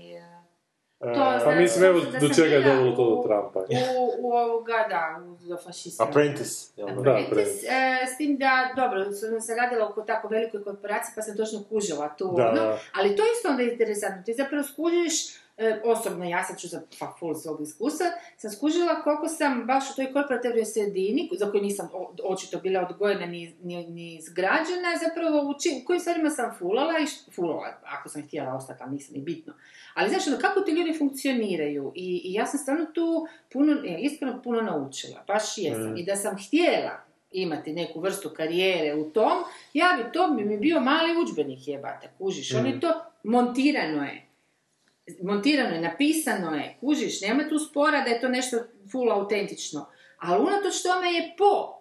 To, E, Pa mislim, evo da do čega je dovelo to do Trumpa. U, u ovoga, da, do fašista. Apprentice. jel da? Apprentice, e, s tim da, dobro, sam se radila oko tako velikoj korporaciji pa sam točno kužila tu, Da, ono, da. ali to je isto onda interesantno, ti zapravo skužiš, e, osobno, ja sad ću za pa, full svog iskustva, sam skužila koliko sam baš u toj korporativnoj sredini, za koju nisam o- očito bila odgojena ni, ni, ni izgrađena, zapravo u, či, u kojim stvarima sam fulala i fulala, ako sam htjela ostati, ali nisam ni bitno. Ali znaš, ono, kako ti ljudi funkcioniraju i, i ja sam stvarno tu puno, e, iskreno puno naučila, baš jesam. Mm. I da sam htjela imati neku vrstu karijere u tom, ja bi to bi mi bio mali udžbenik jebate, kužiš, on je to montirano je. Montirano je, napisano je, kužiš, nema tu spora da je to nešto full autentično. Ali unatoč tome je po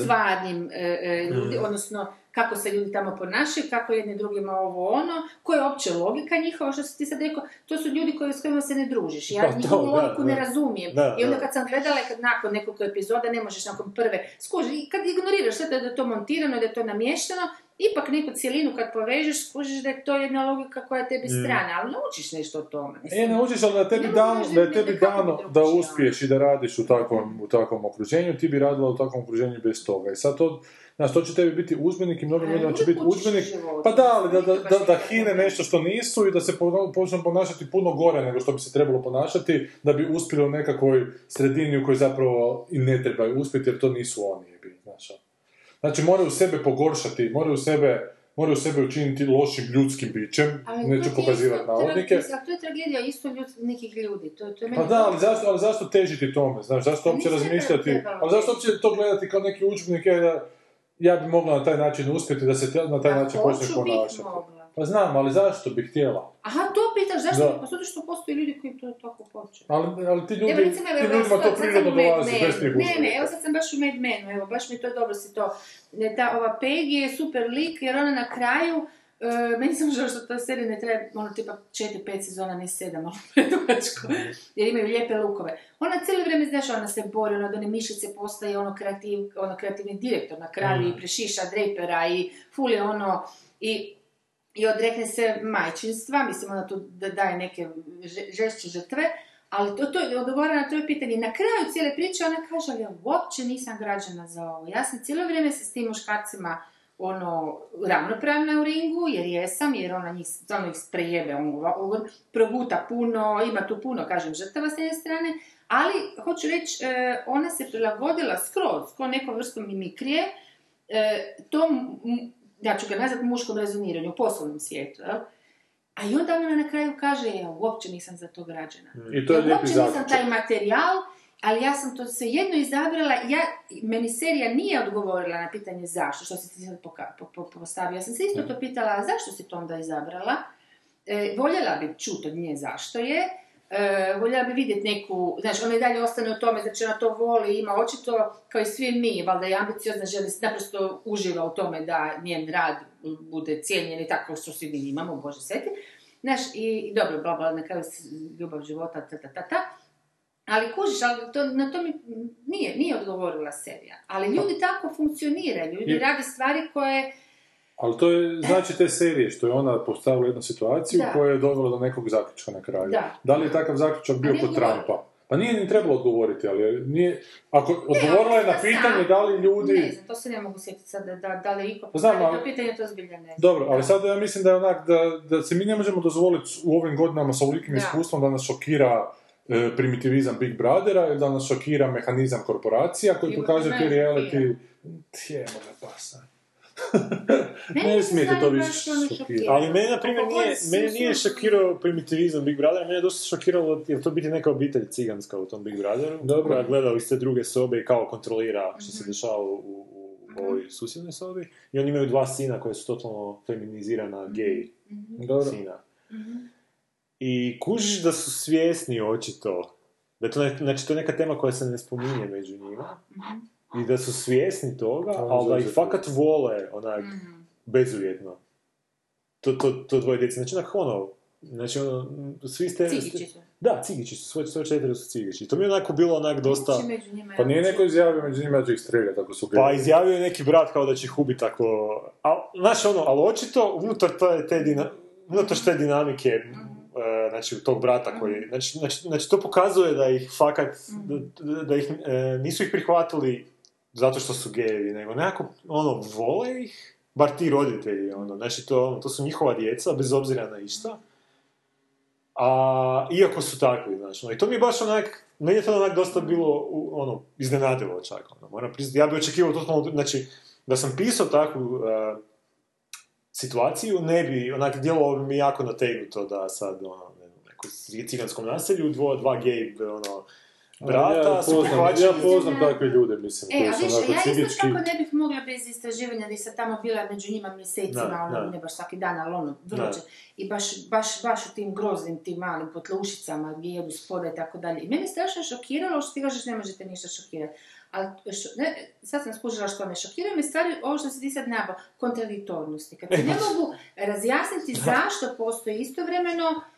stvarnim e, e, ljudi, odnosno kako se ljudi tamo ponašaju, kako jedni drugima ovo ono, koja je opće logika njihova, što si ti sad rekao, to su ljudi koji, s kojima se ne družiš. Ja Pa njihovu da, logiku ne da. razumijem. Da, I onda da. kad sam gledala, kad nakon nekoliko epizoda ne možeš nakon prve skuži, kad ignoriraš sve da je to montirano, da je to namješteno, ipak neku cijelinu kad povežeš, skužiš da je to jedna logika koja je tebi Mm. strana, ali naučiš nešto o tome. E, Mislim, naučiš, ali da tebi Ne dano, da je tebi dano da uspiješ i da radiš u takvom, u takvom okruženju, ti bi radila u takvom okruženju bez toga. I sad to, znaš, to će tebi biti udžbenik i mnogim Ali ljudima će biti život. Pa da, ali da, da, da, da hine nešto što nisu i da se po- počnu ponašati puno gore nego što bi se trebalo ponašati, da bi uspjeli u nekakvoj sredini u kojoj zapravo i ne trebaju uspjeti, jer to nisu oni. Znaš, ono. Znači, moraju sebe pogoršati, moraju sebe moraju sebe učiniti lošim ljudskim bićem, Ali neću pokazivati navodnike. ali to je tragedija isto ljud, nekih ljudi. To, to je Pa meni da, ali zašto, ali zašto težiti tome, znaš, zašto Pa uopće razmišljati, ali zašto uopće to gledati kao neki udžbenik, ja, ja, bi mogla na taj način uspjeti da se te- na taj Ja način počne ponašati. mogla. Pa znam, ali zašto bi htjela? Aha, to pitaš, zašto? Da. Pa zato što postoje ljudi koji to tako hoće. Ali, ali ti ljudi, Evo, recimo, ti ljudima to prirodno dolazi, bez tih Ne, ne, evo sad sam baš u Mad Menu, evo, baš mi to dobro si to. Ne, Ta, ova Peggy je super lik, jer ona na kraju, e, meni sam žao što ta serija ne treba, ono, tipa 4-5 sezona, ne 7, malo (laughs) predugačko, jer imaju lijepe lukove. Ona cijelo vrijeme, znaš, ona se bori, ona od one mišice postaje ono, kreativ, ono kreativni direktor na kraju i prešiša drapera i ful je ono, i i odrekne se majčinstva, mislim ona tu da daje neke že- žešće žrtve, ali to, to je odgovara na to pitanje. Na kraju cijele priče ona kaže, ali ja uopće nisam građana za ovo. Ja sam cijelo vrijeme se s tim muškarcima ono, ravnopravna u ringu, jer jesam, jer ona njih, stvarno ih prejebe, on, on proguta puno, ima tu puno, kažem, žrtava s jedne strane, ali, hoću reći, e, ona se prilagodila skroz, ko nekom vrstom mimikrije, e, tom, ja ću ga nazvati muškom rezoniranju, u poslovnom svijetu, jel? A i onda ona na kraju kaže, ja uopće nisam za to građana. I to je ja lijepi uopće nisam taj materijal, ali ja sam to svejedno izabrala, ja, meni serija nije odgovorila na pitanje zašto, što si ti sad postavio. Ja sam se isto to pitala, a zašto si to onda izabrala? E, voljela bi čuti od nje zašto je, e, voljela bi vidjeti neku, znaš, ona i dalje ostane u tome, znači ona to voli, ima očito, kao i svi mi, valjda je ambiciozna, želi, naprosto uživa u tome da njen rad bude cijenjen i tako što svi mi imamo, Bože sveti. Znaš, i, dobro, bla, bla, na kraju ljubav života, ta, ta, ta, ta. Ali kužiš, ali to, na to mi nije, nije odgovorila serija. Ali ljudi tako funkcioniraju, ljudi rade stvari koje... Ali to je, znači te serije, što je ona postavila jednu situaciju Da. koja je dovela do nekog zaključka na kraju. Da. li je takav zaključak bio kod. Trumpa? Pa nije ni trebalo odgovoriti, ali nije... Ako odgovorila je na pitanje sam- da li ljudi... Ne znam, to se ne mogu sjetiti sad da, da, da li iko... Znam, ali pitanje to zbilja ne znam. Dobro, ali Da. sad ja mislim da je onak, da, da se mi ne možemo dozvoliti u ovim godinama sa ovolikim Da. iskustvom da nas šokira e, primitivizam Big Brothera ili da nas šokira mehanizam korporacija koji pokaže ti reality... Tijemo ga pasa. Mene (laughs) ne smijete to baš ono šokirati. šokiraju. Ali mene, na primjer, nije, mene nije šokirao primitivizam Big Brothera, mene je dosta šokiralo, jer to biti neka obitelj ciganska u tom Big Brotheru, Dobro. koja gleda iz te druge sobe i kao kontrolira što Mhm. se dešava u, u, u ovoj susjednoj sobi. I oni imaju dva sina koja su totalno feminizirana gej Dobro. sina. I kužiš da su svjesni očito, da je to, ne- znači to je neka tema koja se ne spominje među njima, i da su svjesni toga, ali da ih fakat vole, onak, bezuvjetno. To, to, to dvoje djece, znači onak ono, znači ono, svi ste... Cigići su. Da, cigići su, sve, sve četiri su cigići. To mi je onako bilo onak dosta... Među njima Pa je nije neko izjavio među njima da će ih streljati ako su Pa izjavio je neki brat kao da će ih ubiti ako... Al, znaš ono, ali očito unutar te, te, dina, unutar te dinamike e, znači tog brata koji... Znači, znači, znači to pokazuje da ih fakat... Da, da ih, e, nisu ih prihvatili zato što su gejevi, nego nekako ono, vole ih, bar ti roditelji, ono, znači to, ono, to su njihova djeca, bez obzira na išta. A, iako su takvi, znači, ono, i to mi je baš onak, meni je to onak dosta bilo, ono, iznenadivo čak, ono, moram priznati, ja bih očekivao totalno, znači, da sam pisao takvu e, situaciju, ne bi, onak, djelovalo bi mi jako nategnuto da sad, ono, ne ciganskom naselju, dvo, dva gej, ono, brata, ja su poznam, prihvaćeni. ja poznam takve ljude, mislim, E, koji su više, onako ja isto tako ne bih mogla bez istraživanja da sam tamo bila među njima mjesecima, Da, ono, da. ne baš svaki dan, ali ono, vrlo I baš, baš, baš u tim groznim, tim malim potlušicama gdje jedu spoda i tako dalje. I mene je strašno šokiralo što ti kažeš ne možete ništa šokirati. Ali što, ne, sad sam skužila što me šokira, me stvari ovo što si ti sad nabao, kontradiktornosti. Kad se ne mogu razjasniti zašto postoji istovremeno e,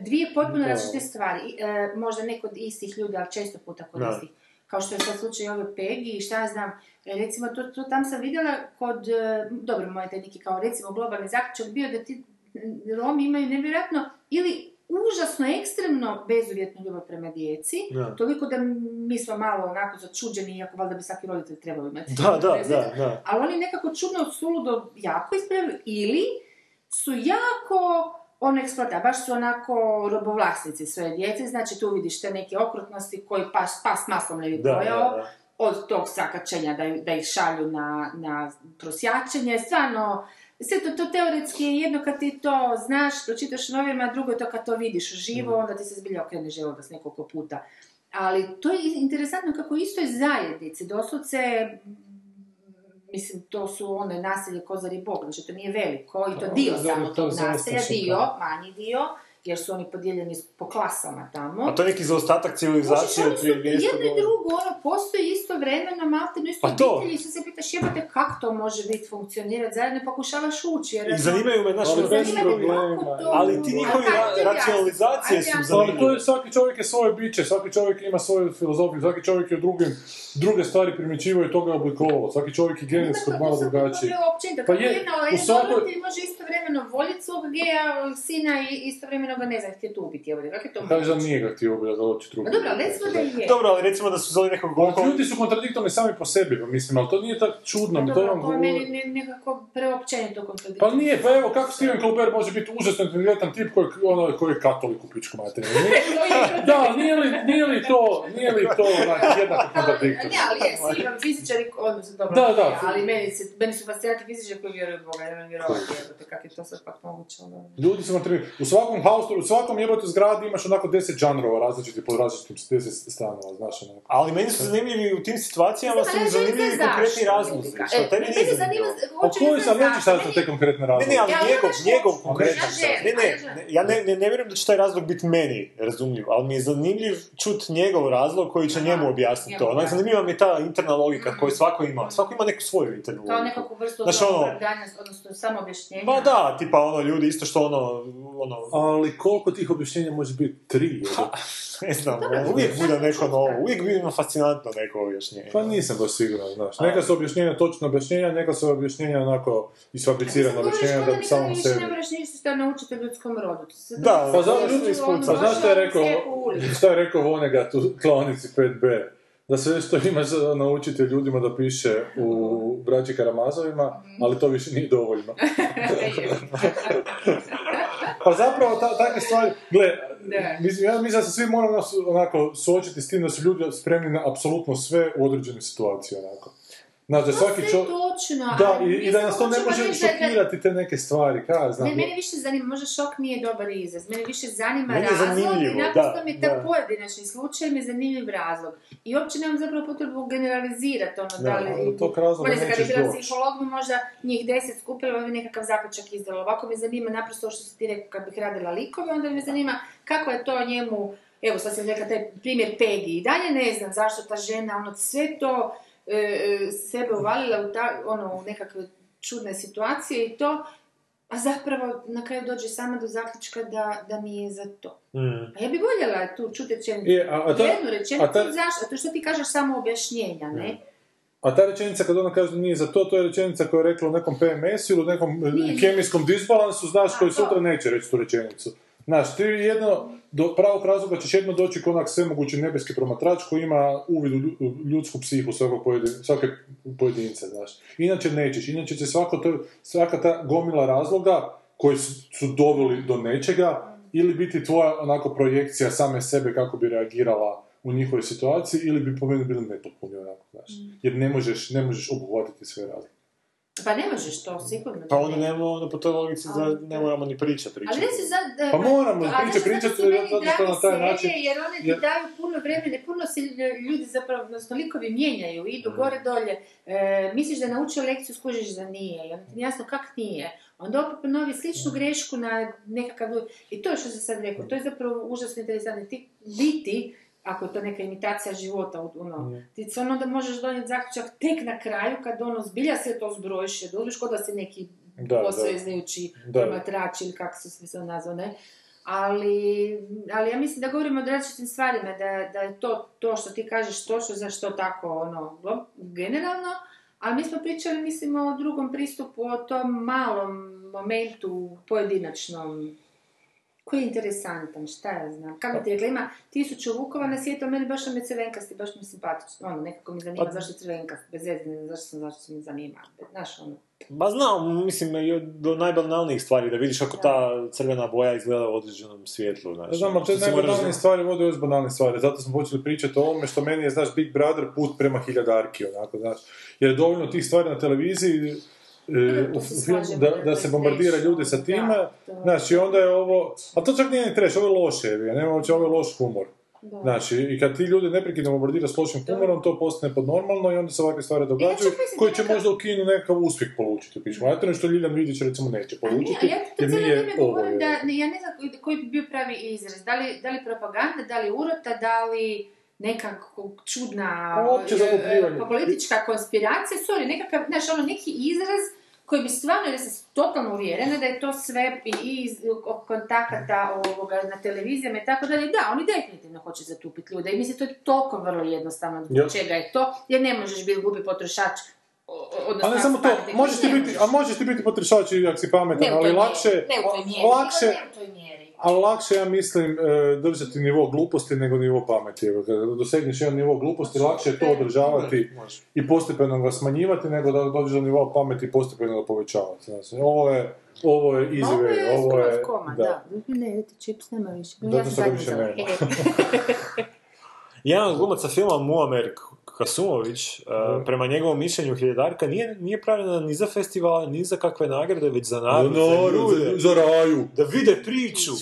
dvije potpuno različite stvari. E, možda ne kod istih ljudi, ali često puta kod Da. istih kao što je sad slučaj ove Pegi i šta ja znam, e, recimo to, to tam sam vidjela kod, e, dobro moj taj neki kao recimo globalni zaključak bio da ti Romi imaju nevjerojatno ili užasno ekstremno bezuvjetnu ljubav prema djeci, Da. toliko da mi smo malo onako začuđeni, iako valjda bi svaki roditelj trebao imati. Da, da, da, da. Ali oni nekako čudno suludo jako ispravili, ili su jako ono eksploata, baš su onako robovlasnici svoje djece, znači tu vidiš te neke okrutnosti koji pas, pas maslom ne bi pojao, od tog sakačenja da, da ih šalju na, na prosjačenje, stvarno, sve to, to teoretski je jedno kad ti to znaš, pročitaš u novinama, drugo je to kad to vidiš živo, onda ti se zbilja okrene želudac nekoliko puta. Ali to je interesantno kako istoj zajednici, doslovce, mm, mislim, to su one naselje Kozar i Bog, znači to nije veliko i to Da, dio samo to tog naselja, dio, manji dio, jer su oni podijeljeni po klasama tamo. A to je neki zaostatak civilizacije od prije oni su 200 jedno i godina. drugo, ono, postoji istovremeno, malte, isto Pa to. obitelji, i sad se pitaš, jebate, kako to može biti funkcionirati zajedno, pokušavaš ući, jer... I zanimaju me, znaš, Ali ono, bez zanima me problema, kako to- ali ti njihovi ra- racionalizacije su to zanimljive. je, svaki čovjek je svoje biće, svaki čovjek ima svoju filozofiju, svaki čovjek je u drugim, druge stvari primjećivao i toga oblikovao. Svaki čovjek je genetski malo drugačiji. Pa je, u svakoj- može istovremeno voljeti svog geja sina i istovremeno ga ne znam, htjeti ubiti, evo, kako je to Kaže da moguće? nije ga htio ubiti, da hoće drugi. Pa dobro, ali recimo da je. Dobro, ali recimo da su zvali nekog Pa, oko... ljudi su kontradiktorni sami po sebi, pa mislim, ali to nije tako čudno, to Dobro, vam to je govori. meni ne- nekako preopćenito kontradiktorno. Pa nije, pa evo, kako Steven Colbert može biti užasno inteligentan tip koji, ono, koji je katolik u pičku materiju? (laughs) Da, nije li, nije li to, nije li to onak jednako (laughs) kontradiktorno? Ne, ali jesi, imam fizičari, odnosno dobro, Da, da. ali meni, se, meni su fascinantni fizičari koji vjeruju u Boga, ja ne vjerovati, jebote, kako je to sad pak moguće, ono. Ljudi su materi... U svakom haustu, u svakom jebote zgradi imaš onako deset žanrova različitih po različitim deset stanova, znaš onako. Ali meni su zanimljivi u tim situacijama su Ali mi zanimljivi konkretni razlozi. ka- Što e, tebi nije zanimljivo. O koji znati sam neću sad te konkretne Ne, razloge. ne, ali Ja, njegov, znaš, njegov konkretan Ne, ne, ja ne, ne, ne, ne vjerujem da će taj razlog biti meni razumljiv, ali mi je zanimljiv čut njegov razlog koji će njemu objasniti to. Onak zanimljiva mi je ta interna logika koju svako ima. Svako ima neku svoju internu Kao logiku. nekakvu vrstu ono, ono- odnosno samo objašnjenja. Pa da, tipa ono, ljudi isto što ono, ono, Ali koliko tih objašnjenja može biti? Tri, jebote. ne znam, uvijek bude neko novo, uvijek bude ono fascinantno neko objašnjenje. Pa nisam baš siguran, znaš. Neka su objašnjenja točno objašnjenja, neka su objašnjenja onako isfabricirana objašnjenja da bi samo sebi... ne moraš ništa što naučiti o ljudskom rodu. Da, Pa to zato je ljudi. Pa znaš što je rekao, što je rekao Vonnegut u klonici 5b? Da sve što imaš za naučiti ljudima da piše u braći Karamazovima, ali to više nije dovoljno. (laughs) (laughs) Pa zapravo ta, takve stvari, gle, mislim, ja mislim da se svi moramo onako suočiti s tim da su ljudi spremni na apsolutno sve u određenoj situaciji, onako. Znaš, da svaki čo... točno, Da, ali i, i da nas to ne može šokirati te neke stvari, ja znam. Ne, mene više zanima, možda šok nije dobar izraz, mene više zanima Meni je razlog i naprosto da, mi je ta da. pojedinačni slučaj mi je zanimljiv razlog. I uopće nemam zapravo potrebu generalizirati ono da, Da, li... tog razloga nećeš doći. psiholog bi možda njih deset skupila, bi nekakav zaključak izdala. Ovako me zanima naprosto što si ti rekao, kad bih radila likove, onda me zanima kako je to njemu, evo sad sam rekla taj primjer Pegi, i dalje ne znam zašto ta žena, ono sve to e, e, sebe uvalila u, ta, ono, u nekakve čudne situacije i to, a zapravo na kraju dođe sama do zaključka da, da mi je za to. Mm. A ja bi voljela tu čuti rečenicu. Je, a, a ta- Jednu rečenicu, a ta- zašto? To što ti kažeš samo objašnjenja, ne? A ta rečenica kad ona kaže da nije za to, to je rečenica koja je rekla u nekom PMS-u ili u nekom e, Nije. kemijskom disbalansu, znaš, A, koji to. sutra neće reći tu rečenicu. Znaš, ti jedno, do pravog razloga ćeš jedno doći kao onak svemogući nebeski promatrač koji ima uvid u lju- u ljudsku psihu svakog pojedin, svake pojedinca, znaš. Inače nećeš, inače će svako to, svaka ta gomila razloga koji su, su doveli do nečega ili biti tvoja onako projekcija same sebe kako bi reagirala u njihovoj situaciji ili bi po meni bili nepotpuni onako, znaš. Jer ne možeš, ne možeš obuhvatiti sve razlike. Pa ne možeš to, sigurno. Pa da onda ne. nema, onda po toj logici za, Ali- ne moramo ni pričati. Ali pričati. ne se sad... Pa moramo pričati, pričati, zato na taj način- Jer one ti jer- daju puno vremena, puno se ljudi zapravo, odnosno likovi mijenjaju, idu gore dolje. E, misliš da je naučio lekciju, skužiš da nije. I onda ti jasno kak nije. Onda opet ponovi sličnu grešku na nekakav... I to je što sam sad rekao, to je zapravo užasno interesantno. Ti biti, ako je to neka imitacija života, u- ono, ti se ono onda možeš donijeti zaključak tek na kraju, kad ono zbilja sve to zbrojiš, jer dobiš kod da si neki Da, posveznajući promatrač ili kako se sve nazvao, ne? Ali, ali ja mislim da govorimo o različitim stvarima, da, da je to, to što ti kažeš točno zašto tako, ono, generalno, ali mi smo pričali, mislim, o drugom pristupu, o tom malom momentu pojedinačnom, koji je interesantan, šta ja znam. Kako ti rekla, ima tisuću vukova na svijetu, a meni baš nam je crvenkasti, baš mi je simpatično. Ono, nekako mi zanima Pa- zašto je crvenkast, bez veze, ne znam zašto sam, zašto se mi zanima. Znaš, ono, Ma znam, mislim, i do najbanalnijih stvari, da vidiš kako ta crvena boja izgleda u određenom svjetlu. Znači, Znam, ali te najbanalnije stvari vode još banalne stvari, zato smo počeli pričati o ovome što meni je, znaš, Big Brother put prema hiljadarki, onako, znaš, jer je dovoljno tih stvari na televiziji, u filmu, slažem, da, da se to bombardira ljude sa time, to- znači, onda je ovo, a to čak nije ni trash, ovo je loše, je, nema uopće, ovo je loš humor. da. Znači, i kad ti ljudi neprekidno bombardira s lošim humorom, to postane podnormalno i onda se ovakve stvari događaju, mislim koji će neka- možda u kinu nekakav uspjeh polučiti. Piš materinu što Ljiljan Vidić recimo neće polučiti, a ja to cijelo vrijeme ovo. govorim je. da, ne, ja ne znam koji bi bio pravi izraz. Da li, da li propaganda, da li urota, da li nekako čudna Pa e, politička konspiracija, sorry, nekakav, znaš, ono, neki izraz koji bi stvarno, jer sam totalno uvjerena da je to sve i iz kontakata ovoga, na televizijama i tako dalje. Da, oni definitivno hoće zatupiti ljude i mislim to je toliko vrlo jednostavno zbog čega je to, jer ne možeš biti glupi potrošač odnosno A ne samo to, možeš ti biti, a možeš ti biti potrošač i ako si pametan, ali lakše, ne u toj mjeri, lakše, ne u toj mjeri. Ali lakše ja mislim e, držati nivo gluposti nego nivo pameti. Kada dosegneš jedan nivo gluposti, lakše je to održavati Može. i postepeno ga smanjivati nego da dođeš do nivoa pameti i postepeno ga povećavati. Znači, ovo je, ovo je easy Ovo je ovo je, koma, da. Ne, ti čips nema više. Zato Ja sam više nema. (laughs) Jedan od glumaca filma Muamer Kasumović, uh, prema njegovom mišljenju Hiljedarka nije, nije pravljena ni za festivale, ni za kakve nagrade, već za narod, za Narod, ljude, za, za raju. da vide priču.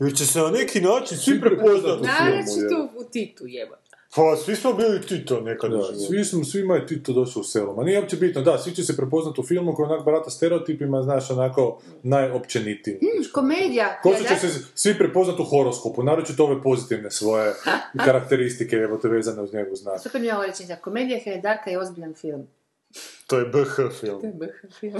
Jer će se na neki način svi prepoznati. Naročito u Titu jeba. Pa, svi smo bili Tito nekad u Da, životu. svi smo, svima je Tito došao u selo. Ma nije uopće bitno, da, svi će se prepoznati u filmu koji onak barata stereotipima, znaš, onako najopćenitijim. Komedija. Ko što će se svi prepoznati u horoskopu, naročito ove pozitivne svoje (laughs) karakteristike, evo te vezane uz njegov znak. Super mi je ovo rečenica. Komedija Heredarka je ozbiljan film. To je BH film.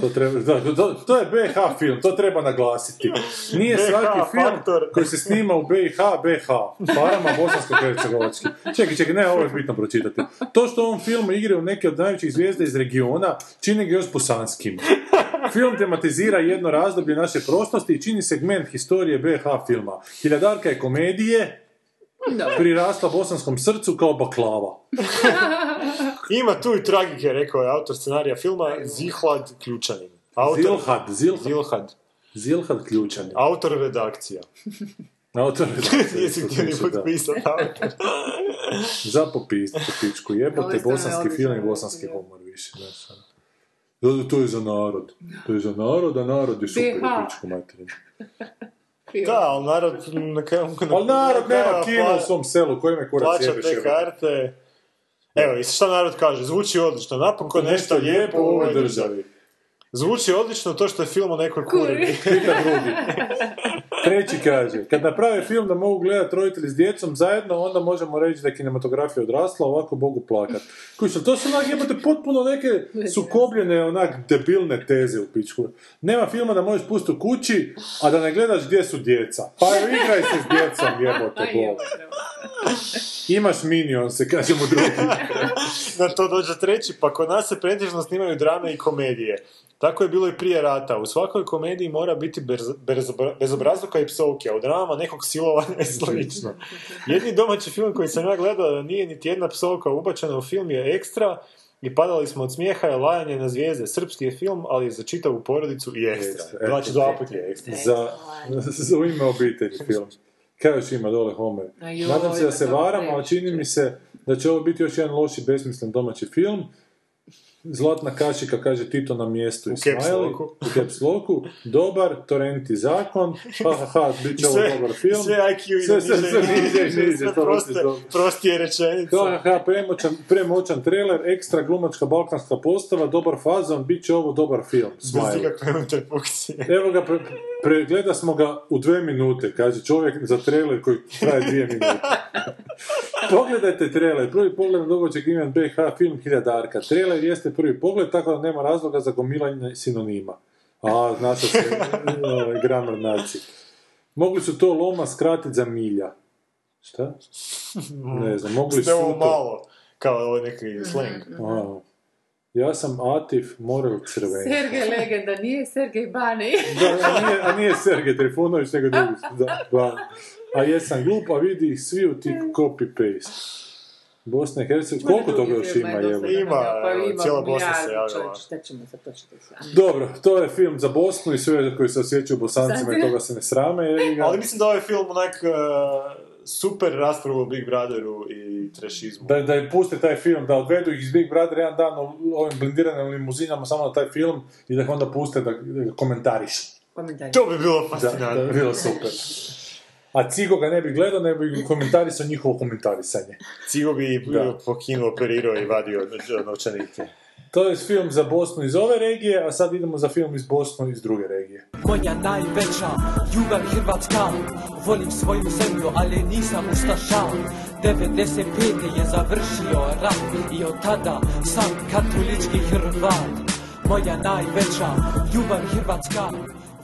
To, treba, da, to, to je BH film, to treba naglasiti. Nije BH svaki film faktor. koji se snima u BiH, BH. Parama bosansko-hercegovački. Čekaj, čekaj, ne, ovo je bitno pročitati. To što u ovom filmu igraju neke od najvećih zvijezda iz regiona, čini ga još bosanskim. Film tematizira jedno razdoblje naše prošlosti i čini segment historije BH filma. Hiljadarka je komedije, prirasla bosanskom srcu kao baklava. (laughs) Ima tu i tragike, rekao je autor scenarija filma Zihlad Ključanin. Autor, Zilhad, Zilhad, Zilhad. Zilhad ključan. Autor redakcija. (laughs) Autorizacija Nisi isto htio ni autor. Za popisati pičku. Jebote, bosanski film i bosanski humor više. Da, da, to je za narod. To je za narod, a narod je super pičku materinu. Da, ali narod na kraju... Ali narod nema kino u svom selu, koji me kurac Plaća jebeš te jebote. karte. Evo, i šta narod kaže? Zvuči odlično. Napokon nešto lijepo u ovoj državi. Zvuči odlično to što je film o nekoj kuri. Pita (laughs) drugi. Treći kaže, kad naprave film da mogu gledati roditelji s djecom zajedno, onda možemo reći da je kinematografija odrasla, ovako mogu plakat. Kućno, to su onak jebote potpuno neke sukobljene, onak debilne teze u pičku. Nema filma da možeš pustiti u kući, a da ne gledaš gdje su djeca. Pa igraj se s djecom, jebote, bol. Imaš minion, se kažemo drugi. (laughs) Na to dođe treći, pa kod nas se pretežno snimaju drame i komedije. Tako je bilo i prije rata. U svakoj komediji mora biti bez- bezobra- bezobrazluka i psovke, a u dramama nekog silovanja i slično. Jedni domaći film koji sam ja gledao da nije niti jedna psovka ubačena u film je ekstra i padali smo od smijeha i lajanje na zvijezde. Srpski je film, ali je za čitavu porodicu i ekstra. Ekstra, Znači dva put je ekstra. za, (laughs) za u ime obitelji film. Kaj još ima dole Homer? Nadam se da se varam, ali čini mi se da će ovo biti još jedan loši, besmislen domaći film. Zlatna kašika kaže Tito na mjestu i U caps smiley, locku. u caps locku. Dobar, torrenti zakon, ha ha ha, bit će ovo dobar film. sve IQ Sve, sve, sve niže niže, prostije rečenice. Ha ha, premoćan, premoćan trailer, ekstra glumačka balkanska postava, dobar fazon, bit će ovo dobar film. Bez ikakve interpunkcije. Evo ga, pre, pregleda smo ga u dve minute, kaže čovjek za trailer koji traje dvije (laughs) minute. Pogledajte trailer, prvi pogled na dugo očekivan BH film Hiljadarka. Trailer jeste prvi pogled, tako da nema razloga za gomilanje sinonima. A, znaša se, ovaj, grammar naci. Mogli su to loma skratiti za milja. Šta? Ne znam, mogli su to... malo, kao ovo neki slang. A, ja sam Atif Morel Crveni. Sergej legenda, nije Sergej Bani. (laughs) Da, a nije, a nije Sergej Trifunović, nego drugi. Da, ba. A jesam glup, a vidi ih svi u tip copy-paste. Bosna i Hercegovina, koliko toga još ima, evo? Ima, Pa ima cijela Bosna se javila. Šta ćemo sad točno Dobro, to je film za Bosnu i sve koji se osjećaju bosancima i toga se ne srame. Jer ga, Ali mislim da ovaj film onak uh, super raspravu o Big Brotheru i trashizmu. da, da im puste taj film, da odvedu ih iz Big Brother jedan dan u ovim blindiranim limuzinama samo na taj film i da ih onda puste da, da ga komentarišu. Komentari. To bi bilo Da, fascinantno. da bi bilo super. A Cigo ga ne bi gledao, ne bi komentarisao njihovo komentarisanje. Cigo bi Da. po kinu operirao i vadio no- novčanike. To je film za Bosnu iz ove regije, a sad idemo za film iz Bosnu iz druge regije. Moja najveća ljubav Hrvatska Volim svoju zemlju, ali nisam ustaša 95. je završio rat I od tada sam katolički Hrvat Moja najveća ljubav Hrvatska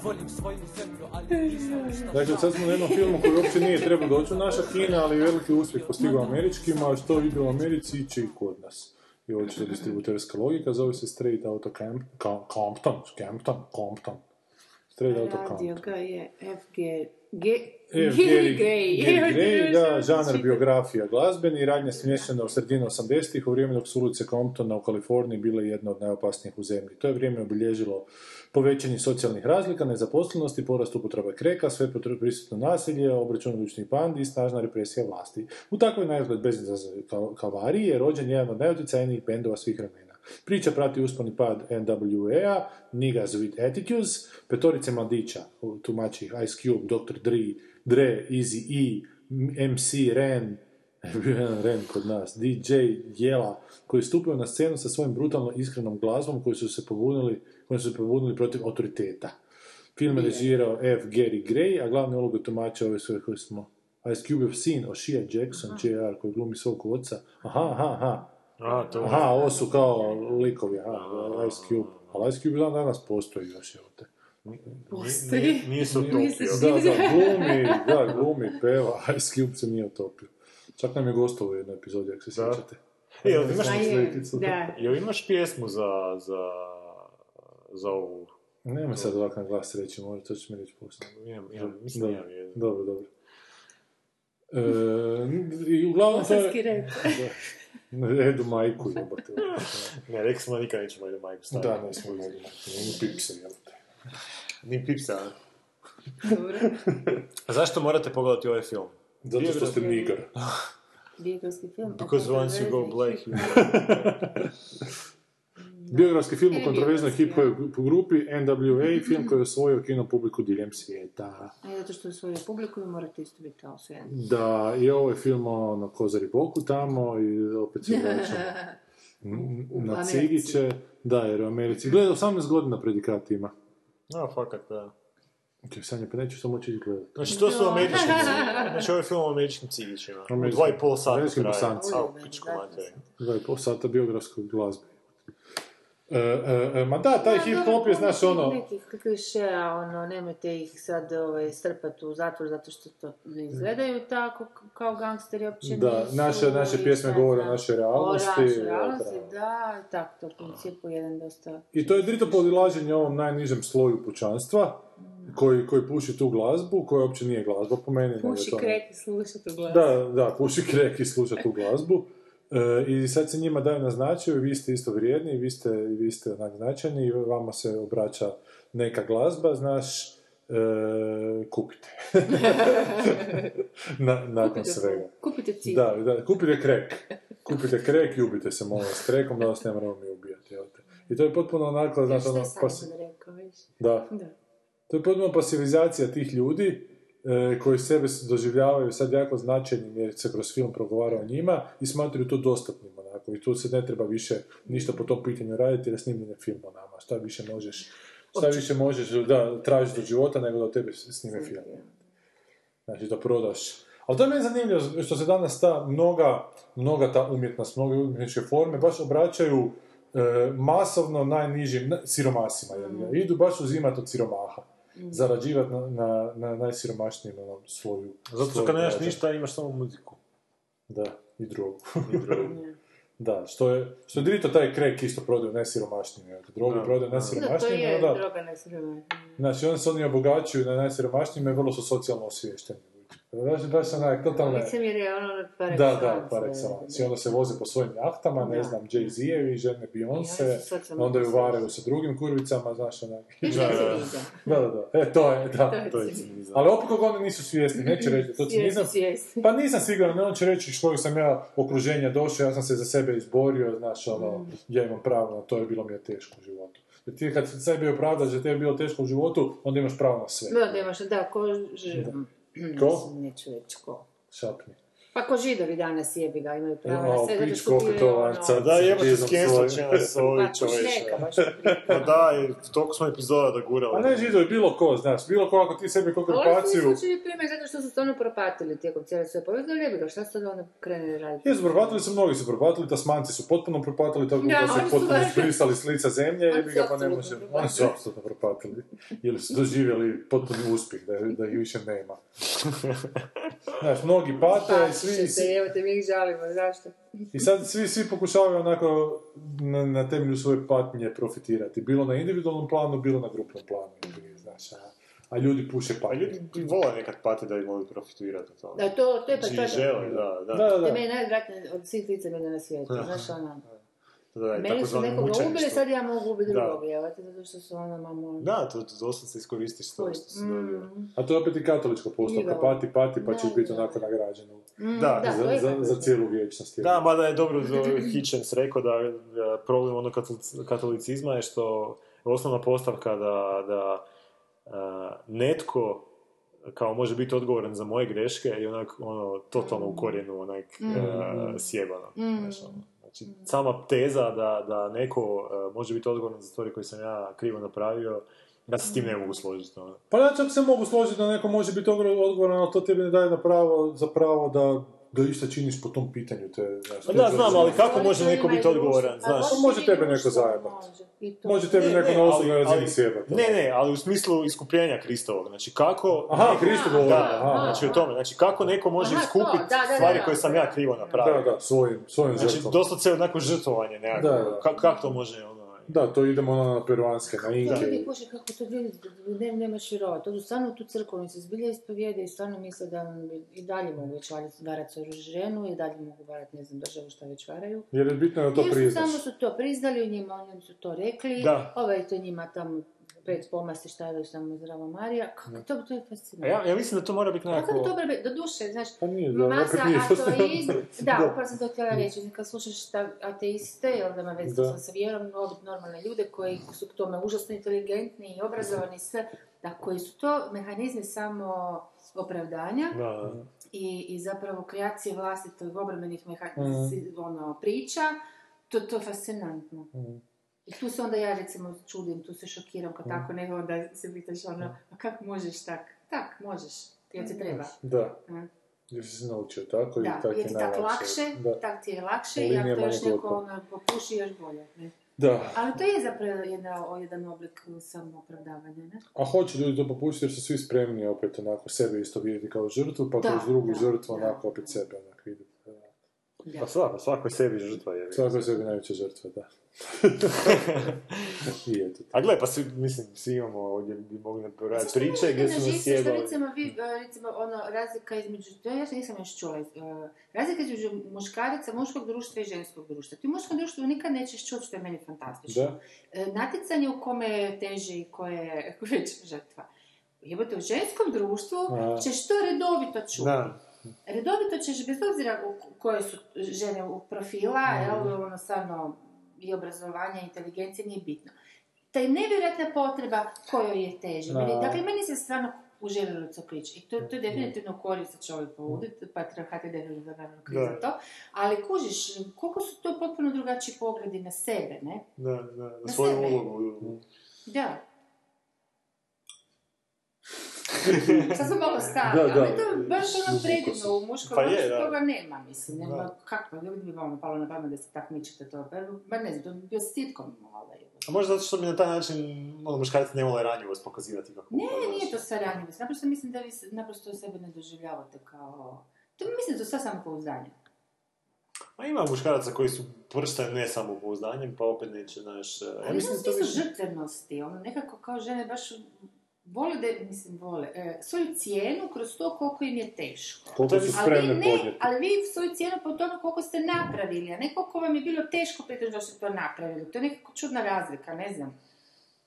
Volim svoju zemlju, ali nisam Dakle, sad smo na jednom filmu koji uopće nije trebao doći u naša kina, ali veliki uspjeh postigao američkima, a što ide u Americi, iće i kod nas. I očito distributerska logika, zove se Straight Outta Camp, Cam- Compton, Campton, Compton. Straight Outta Radio Compton. ga je FG... G... E, Gary Gray. Gary Gray, da, žanar biografija glazbeni, radnja smještena u sredinu 80-ih, u vrijeme dok su ulice Comptona u Kaliforniji bile jedne od najopasnijih u zemlji. To je vrijeme obilježilo povećanje socijalnih razlika, nezaposlenosti, porast upotrebe kreka, sve prisutno nasilje, obračun ručnih bandi i snažna represija vlasti. U takvoj najgled bez kalvariji je rođen jedan od najutjecajnijih bendova svih vremena. Priča prati usponi pad NWA, Niggas with Attitudes, petorice mladića, tumači Ice Cube, Dr. Dre, Dre, Easy E, MC Ren, (laughs) Ren kod nas, DJ Jela, koji stupaju na scenu sa svojim brutalno iskrenom glazbom koji su se pobunili, koji su se pobunili protiv autoriteta. Film je režirao F. Gary Gray, a glavne uloge tumača ove sve koje smo Ice Cubeov sin, Oshia Jackson, J.R. koji glumi svog oca. Aha, aha, aha. A, to Aha, ovo su kao likovi, aha, Ice Cube. Ali Ice Cube dan danas postoji još, evo te. Postoji. Nije, se utopio. Misliš- Da, da, glumi, da, glumi, peva, Ice Cube se nije otopio. Čak nam je gostovao u jednoj epizodi, ako se Da. sjećate. E, jel imaš, da. jel imaš pjesmu za, za, za ovu... Nema sad ovak na glas reći, možda to će mi reći poslije. Imam, imam, mislim Dobro, imam jednu. dobro, dobro. E, I uglavnom to je... rap. (laughs) Da. Edu majku, jebate. (laughs) Ne, rekli smo da nikad nećemo idu majku staviti. Da, ne smo Edu majku, ni pipse, jebate. Ni pipsa, a? Dobro. A (laughs) zašto morate pogledati ovaj film? Zato što ste nigar. Biografski film. Because once you go black, you Biografski film o E, kontroverznoj biografski, hip-hop grupi NWA, film koji je osvojio kino publiku diljem svijeta. A zato što je svoju publiku i morate isto biti kao sve. Da, i ovo je film o na Kozari Boku tamo i opet se (laughs) U na. Cigiće. Da, jer u Americi. Gleda, 18 godina predikat ima. No, fakat, da. Ok, Sanja, pa neću samo moći gledati. Znači, to su američki (laughs) cigići. Znači, ovaj film o američkim cigićima. U dva i pol sata. A, u materiju. Dva i pol sata biografskog glazbe. E, e, e, ma da, taj hip-hop je, znaš, ono... Nekih klišeja, ono, nemojte ih sad ovaj, strpati u zatvor zato što to ne izgledaju tako kao gangsteri uopće Da, nisu. naše, naše pjesme govore o našoj O realnosti. našoj e, realnosti, da. tako, to u principu jedan dosta... I to je drito podilaženje ovom najnižem sloju pučanstva, koji, koji puši tu glazbu, koja uopće nije glazba po meni. Puši to- krek i sluša tu glas. Da, da, puši krek i sluša tu glazbu. (laughs) E, I sad se njima daju na značaju, i vi ste isto vrijedni, i vi ste, i vi ste onak značajni, i vama se obraća neka glazba, znaš, e, kupite. (laughs) na, nakon Kupite svega. Kupite cilj. Da, da, kupite krek. Kupite krek i ubite se, molim vas, krekom da vas ne moramo mi ubijati. jel te. I to je potpuno onako, znaš, Što ono, je sam pas- rekao, da, Da. to je potpuno pasivizacija tih ljudi e, koji sebe doživljavaju sad jako značajnim jer se kroz film progovara o njima i smatraju to dostatnim onako. I tu se ne treba više ništa po tom pitanju raditi jer je snimljen je film o nama. Šta više možeš, šta više možeš da, tražiti od života nego da od tebe snime film. Znači da prodaš. Ali to je meni zanimljivo što se danas ta mnoga, mnoga ta umjetnost, mnoge umjetničke forme baš obraćaju e, masovno najnižim na- siromasima. jer Idu baš uzimati od siromaha. Zarađivati na, na, na najsiromašnijem onom sloju. Zato što kad nemaš ništa, imaš samo muziku. Da, i drogu. I (laughs) drogu. da, što je, što je drito taj krek isto prodaju najsiromašnijim. jer Drogu Da, prodaju da. Da, to najsiromašnijim. je onda- droga na siromašnije. Znači, onda se oni obogaćuju na najsiromašnijima i vrlo su socijalno osviješteni. Baš, baš onak, totalno... Licemjer je ono par Da, da, par da, excellence. I onda se voze po svojim jahtama, ne Da. znam, Jay-Z-evi, žene Beyoncé, onda ju varaju sa drugim kurvicama, znaš, onak. (laughs) Cinizam. Da, da, da. E, to je, da. (laughs) To je cinizam. Ali opet kako oni nisu svjesni, neće reći, to cinizam. (laughs) Pa nisam siguran, ne on će reći kojeg sam ja okruženja došao, ja sam se za sebe izborio, znaš, ono, Mm. ja imam pravo na to, je bilo mi je teško u životu. Jer ti kad sebi opravdaš da tebi je bilo teško u životu, onda imaš pravo na sve. Da, da imaš, da, ko ž... Ko? Neću reći ko. Šapni. Pa ko židovi danas jebi ga, imaju pravo na sve, zato što bili to ono... Da, jebate Cinizam s cancel svoj. će nas ovi Pa (laughs) je Pa da, i toliko smo epizoda da gurali. A ne židovi, bilo ko, znaš, bilo ko ako ti sebi ko Ovo su grupaciju... slučajevi primjer zato što su stvarno propatili tijekom cijele svoje povijesti, ali jebi ga, šta sad onda krene raditi? Jesu, propatili su mnogi, su propatili, tasmanci su potpuno propatili, tako Da, su potpuno zbrisali s lica zemlje, jebi ga pa ne može, oni su apsolutno propatili, jer su doživjeli potpuni uspjeh, da, da ih više nema. (laughs) Znaš, mnogi pate i svi, se, evo te mi ih žalimo, zašto? i sad svi, svi pokušavaju onako na, na temelju svoje patnje profitirati, bilo na individualnom planu, bilo na grupnom planu, znaš, a, a ljudi puše Pa patnje. ljudi bi vole nekad pati da bi mogli profitirati od toga. Da, to, to je pa Znači, žele, da, da. Da, da, da. je najodvratnije od svih licemjerja na svijetu, znaš ono. Da Meni su nekoga ubili, sad ja mogu ubiti Da. drugog, te, zato što su ono mamo... Da, to, to doslovce iskoristiš to što si dobio. Mm. A to je opet i katoličko postavka, pati, pati, pa Da, ćeš biti da. onako nagrađen u- Mm, Da, to za, za, za je. cijelu vječnost. Da, mada je dobro Hitchens rekao da, da problem ono katolic- katolicizma je što je osnovna postavka da, da a, netko kao može biti odgovoran za moje greške i onak ono totalno u korijenu onak a, sjebano. Znaš, ono. Znači, sama teza da, da neko a, može biti odgovoran za stvari koje sam ja krivo napravio, ja se s tim ne mogu složiti. Ono. Pa ja čak se mogu složiti da neko može biti odgovor- odgovoran, ali to tebi ne daje na pravo, za pravo da, da išta činiš po tom pitanju. Te, znaš, Pa to da, znam, ali kako može neko biti odgovoran, znaš? Pa može tebe neko društvo zajebat. može. Ne, neko ne, na osobnoj razini sjebati. Ne, ne, ali u smislu iskupljenja Kristovog. Znači, kako... Aha, Kristo govori, Da, aha. znači o tome. Znači, kako neko može iskupiti da, da, da, stvari koje sam ja krivo napravio. Da, da, svojim, svojim Znači, žrtvom. doslovce onako žrtvovanje nekako. Da, da. Ka- kako to može, ono... Da, to idemo ono na peruanske, na To ljudi Inke. kuže kako to ljudi, ne, nemaš vjerovati. Odu stvarno tu crkvu, oni se zbilja ispovijede i stvarno misle da oni i dalje mogu već varati, svoju ženu i dalje mogu varati, ne znam, državu šta već varaju. Jer je bitno da to Jer priznaš. samo su to priznali, u njima oni su to rekli, Da. ovaj to njima tamo pet pomasti šta je već tamo zdrava Marija, kako to, to je fascinantno. ja, ja mislim da to mora biti Kako nekako... to dobro, do duše, znaš, Pa nije, da, masa ateizma, (laughs) da, Da. upravo sam to htjela reći, kad slušaš ta ateiste, jel da ima veze Da. sa, vjerom, obit normalne ljude koji su k tome užasno inteligentni i obrazovani i sve, da koji su to mehanizmi samo opravdanja Da, da. i, i zapravo kreacije vlastitog obrambenih meha- Mhm. si- ono, priča, to, to je fascinantno. Mhm. I tu se onda ja recimo čudim, tu se šokiram kad tako nego onda se pitaš ono, a kako možeš tak? Tak, možeš, jer ti treba. Da. Jer si se naučio tako i Da, tako jer je tak najlakše. lakše, Da. tak ti je lakše i ako još neko ono, popuši još bolje. Ne? Da. Ali to je zapravo jedna, jedan oblik samoopravdavanja, ne? A hoće ljudi to popustiti jer su svi spremni opet onako sebe isto vidjeti kao žrtvu, pa Da, kroz drugu da, žrtvu onako opet sebe onak vidjeti. Pa svako, svako je sebi žrtva je. Svako je sebi najveća žrtva, da. (laughs) I eto. A gle, pa svi, mislim, svi imamo ovdje, bi mogli napraviti priče gdje su nas jebali. recimo, vi, e, recimo, ono, razlika između, to ja nisam još čula, e, razlika između muškaraca, muškog društva i ženskog društva. Ti u muškom društvu nikad nećeš čuti što je meni fantastično. Da. E, natjecanje u kome je teže i koje je (laughs) već žrtva. Jebote, u ženskom društvu A. ćeš to redovito čuti. Da. Redovito ćeš, bez obzira u koje su žene u profila, Mhm. jel, ono, stvarno, i obrazovanja, i inteligencije, nije bitno. Taj nevjerojatna potreba kojoj je teže. Da. dakle, meni se stvarno uželjelo to priče. I to, to je definitivno korist čovjek poudit, patriarhat je definitivno za to. Ali kužiš, koliko su to potpuno drugačiji pogledi na sebe, ne? Da, da, na Na svoju ulogu. Da. (laughs) Sad sam malo stara, Da, da. ali to je baš ono predivno u muškom Pa je, da. toga nema, mislim, nema, Da. kako, ne bi vam palo na pamet da se tak mičete to, pa, ba ne znam, to bi bio sitkom malo, je. A možda zato što mi na taj način ono, muškarci ne vole ranjivost pokazivati kako Ne, nije to sve ranjivost, naprosto mislim da vi naprosto sebe ne doživljavate kao, to mislim da to sve samo pouzdanje. A ima muškaraca koji su pršte ne samo pouzdanjem, pa opet neće, znaš... Ja Ali mislim da to više... žrtvenosti, ono, nekako kao žene baš vole da, mislim, vole, e, svoju cijenu kroz to koliko im je teško. Koliko su Ali vi, ne, ali vi svoju cijenu po tome koliko ste napravili, a ne koliko vam je bilo teško prije da ste to napravili. To je nekako čudna razlika, ne znam.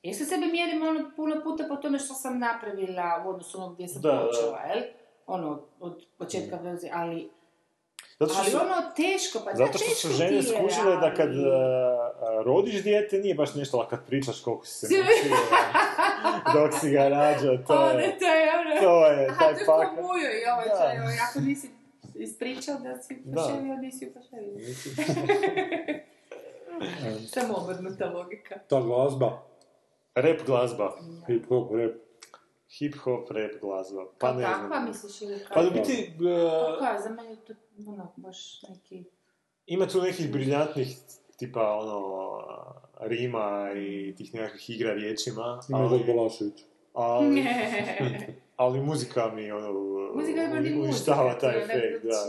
Ja se sebe mjerim ono puno puta po tome što sam napravila u odnosu ono gdje sam Da, počela, jel? Ono, od početka, ali, Zato što ali su- ono teško, pa Zato što su žene skužile da kad a, rodiš dijete nije baš nešto, ali kad pričaš koliko si se (laughs) dok si ga rađao, to Ono, je... to je ono... To je, Aha, taj to je mujo i ovaj Da. čaj, ovaj, ako nisi ispričao da si Da. poševio, nisi poševio. (laughs) Samo obrnuta logika. Ta glazba, Rap glazba. hip hop, rap. Hip hop, rap glazba. Pa ne znam. misliš ili kao? Pa u biti, Pa uh, kao, za mene je to, ono, baš neki... ima tu nekih briljantnih tipa ono rima i tih nekakvih igra riječima, Ima ali, ali, (laughs) ali muzika mi ono uništava muzika, taj efekt, da.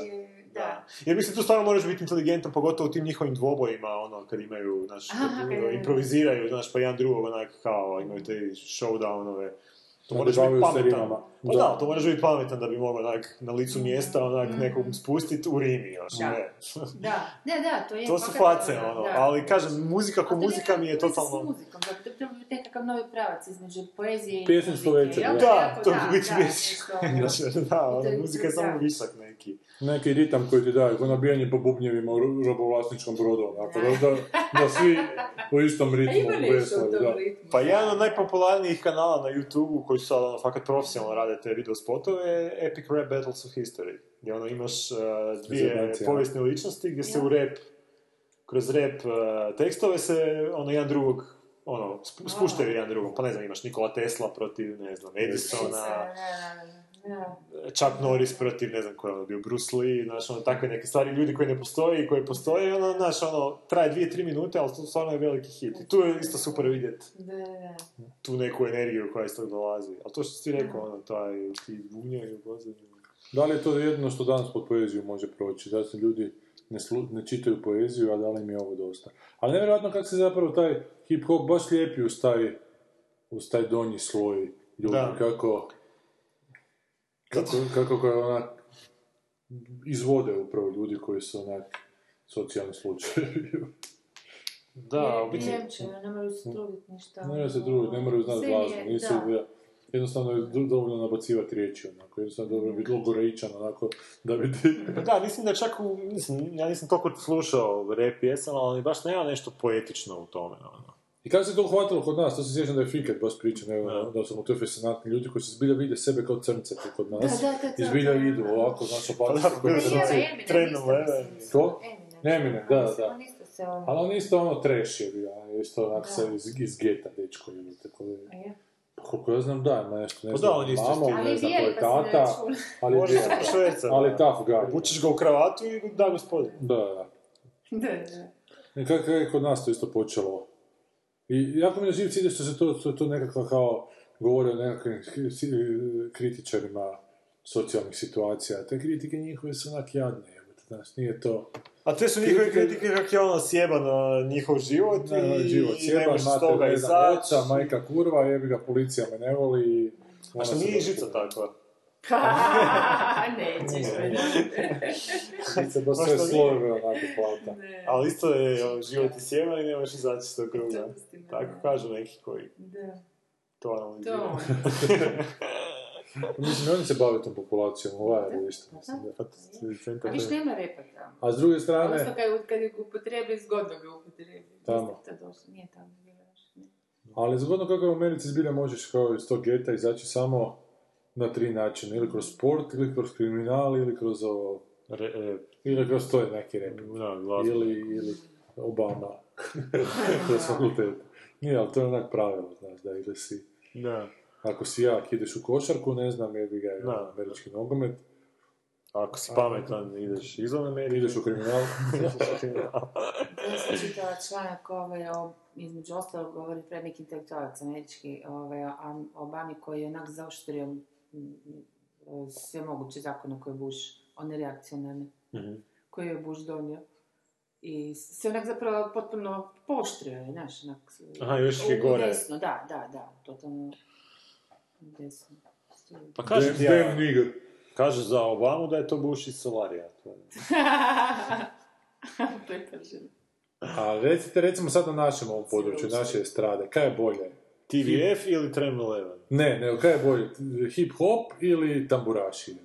da. Jer mislim, tu stvarno moraš biti inteligentan, pogotovo u tim njihovim dvobojima, ono, kad imaju, znaš, Aha, kad, ono, improviziraju, znaš, pa jedan drugog, onak, kao, imaju te showdownove. To moraš biti pametan. Pa Da. da, to moraš biti pametan da bi mogao, onak, na licu mjesta, onak, nekog spustiti u rimi, još, Da. ne. Da, da, da, to je... To su face, ono, ono, da. ali kažem, muzika ko muzika mi je totalno... S muzikom, da, to treba biti nekakav novi pravac između poezije i Pjesništvo muzike, večer, da. Da, to bi biti ono. (laughs) da, ono, je- muzika je da. samo višak neki. Neki ritam koji ti daju, ko nabijanje po bubnjevima u ro- robovlasničkom brodu, onako, da, da, da svi u istom A ritmu veslaju, tom da. ritmu. Pa jedan od najpopularnijih kanala na YouTube-u koji su sad ono, fakat profesionalno rade te video spotove je Epic Rap Battles of History. Gdje ono imaš uh, dvije povijesne ličnosti gdje se Ja. u rap, kroz rap uh, tekstove se ono jedan drugog ono, sp- spuštaju jedan drugom. Pa ne znam, imaš Nikola Tesla protiv, ne znam, Edisona. Chuck Norris protiv, ne znam ko je ono bio, Bruce Lee, znaš, ono, takve neke stvari, ljudi koji ne postoje i koji postoje, ono, znaš, ono, traje dvije, tri minute, ali to stvarno je veliki hit. I tu je isto super vidjeti Da, da. tu neku energiju koja iz tog dolazi. Ali to što si ti rekao, ono, taj, ti bunje i pozadnje. Da li je to jedno što danas pod poeziju može proći? Da se ljudi ne, slu, ne čitaju poeziju, a da li im je ovo dosta? Ali nevjerojatno kako se zapravo taj hip-hop baš lijepi uz taj, uz taj donji sloj ljudi, Da. kako, kako, kako ga onak izvode upravo ljudi koji su onak socijalni slučajevi. (laughs) Da, u biti... Ne moraju se truditi ništa. Ne moraju se truditi, ne moraju znati glazbu, je, nisu, da. ja, jednostavno je do- dovoljno nabacivati riječi, onako, jednostavno dobro biti logoreičan, onako, da bi ti... (laughs) Pa da, mislim da čak u, mislim, ja nisam toliko slušao rap pjesama, ali baš nema nešto poetično u tome, ono. I kako se to uhvatilo kod nas, to se sjećam da je Fiket baš priča, ne, da. da su mu to fascinantni ljudi koji se zbilja vide sebe kao crnce tu kod nas. Da, da, da, da, I zbilja da. idu ovako, znaš, Pa opako da, kao su crnci. Eminem da, da. on isto se. Ali on isto ono trash je bio, isto onak Da. se iz, iz geta, dečko je, tako da A je? Pa koliko ja znam, da, ima nešto, ne Pa znam, da, on isto mama, ne Ali znam ko bijeli, je pa sam tata, ali se bijeli. prošverca, Ali tough guy. Obučeš ga u kravatu i da gospodin. Da, da. Da, da. I kako je kod nas to isto počelo. I jako mi je živ cilj što se to, to, to nekako kao govori o nekakvim kri- kritičarima socijalnih situacija. Te kritike njihove su onak jadne, jebote, znaš, nije to... A te su njihove kritike kako je ono sjebano njihov život Ne, i, život i ne toga oca, majka kurva, jebi ga, policija me ne voli i... A što nije žica takva? Nećeš me. Žica baš Baš sve to nije. slojeve onako plata. Ali isto je ono, život i sjeban i ne možeš izaći iz tog kruga. Tako kažu neki koji Da. to analiziraju. To. (laughs) Mislim, i oni se bave tom populacijom, ovaj je isto, mislim, da. Centar- A viš nema repa tamo. A s druge strane, Odnosno kad, kad je upotrebi, zgodno ga upotrebi. Tamo. Isto to došlo, nije tamo ali zgodno kako u Americi zbilja možeš kao iz tog geta izaći samo na tri načina, ili kroz sport, ili kroz kriminal, ili kroz ovo, Re, e, ili kroz to je neki rep. da. Ili, ili Obama, (laughs) kroz fakultet. Nije, ali to je onak pravilo, znaš, da ili si, Da. ako si jak, ideš u košarku, ne znam, jebi ga, Da. američki nogomet, Ako si pametan, ideš izvan Amerike. ideš u kriminal, (laughs) (laughs) sam čitala članak ovaj, o, između ostalog govori pred neki intelektualac američki ovaj, o Obami koji je onak zaoštrio sve moguće zakone koje je Bush, one reakcionarne, Mhm. koje je Bush donio. I se onak zapravo potpuno poštrio je, znaš, onak... Aha, još je gore. Desno, da, da, da, totalno desno. Pa kažem ti ja, kaže za Obamu da je to Bush iz Solarija. To je-. (laughs) A recite, recimo sad na našem ovom području, naše estrade, kaj je bolje? TVF ili Trem Eleven? Ne, nego kaj je bolje, hip-hop ili tamburaši?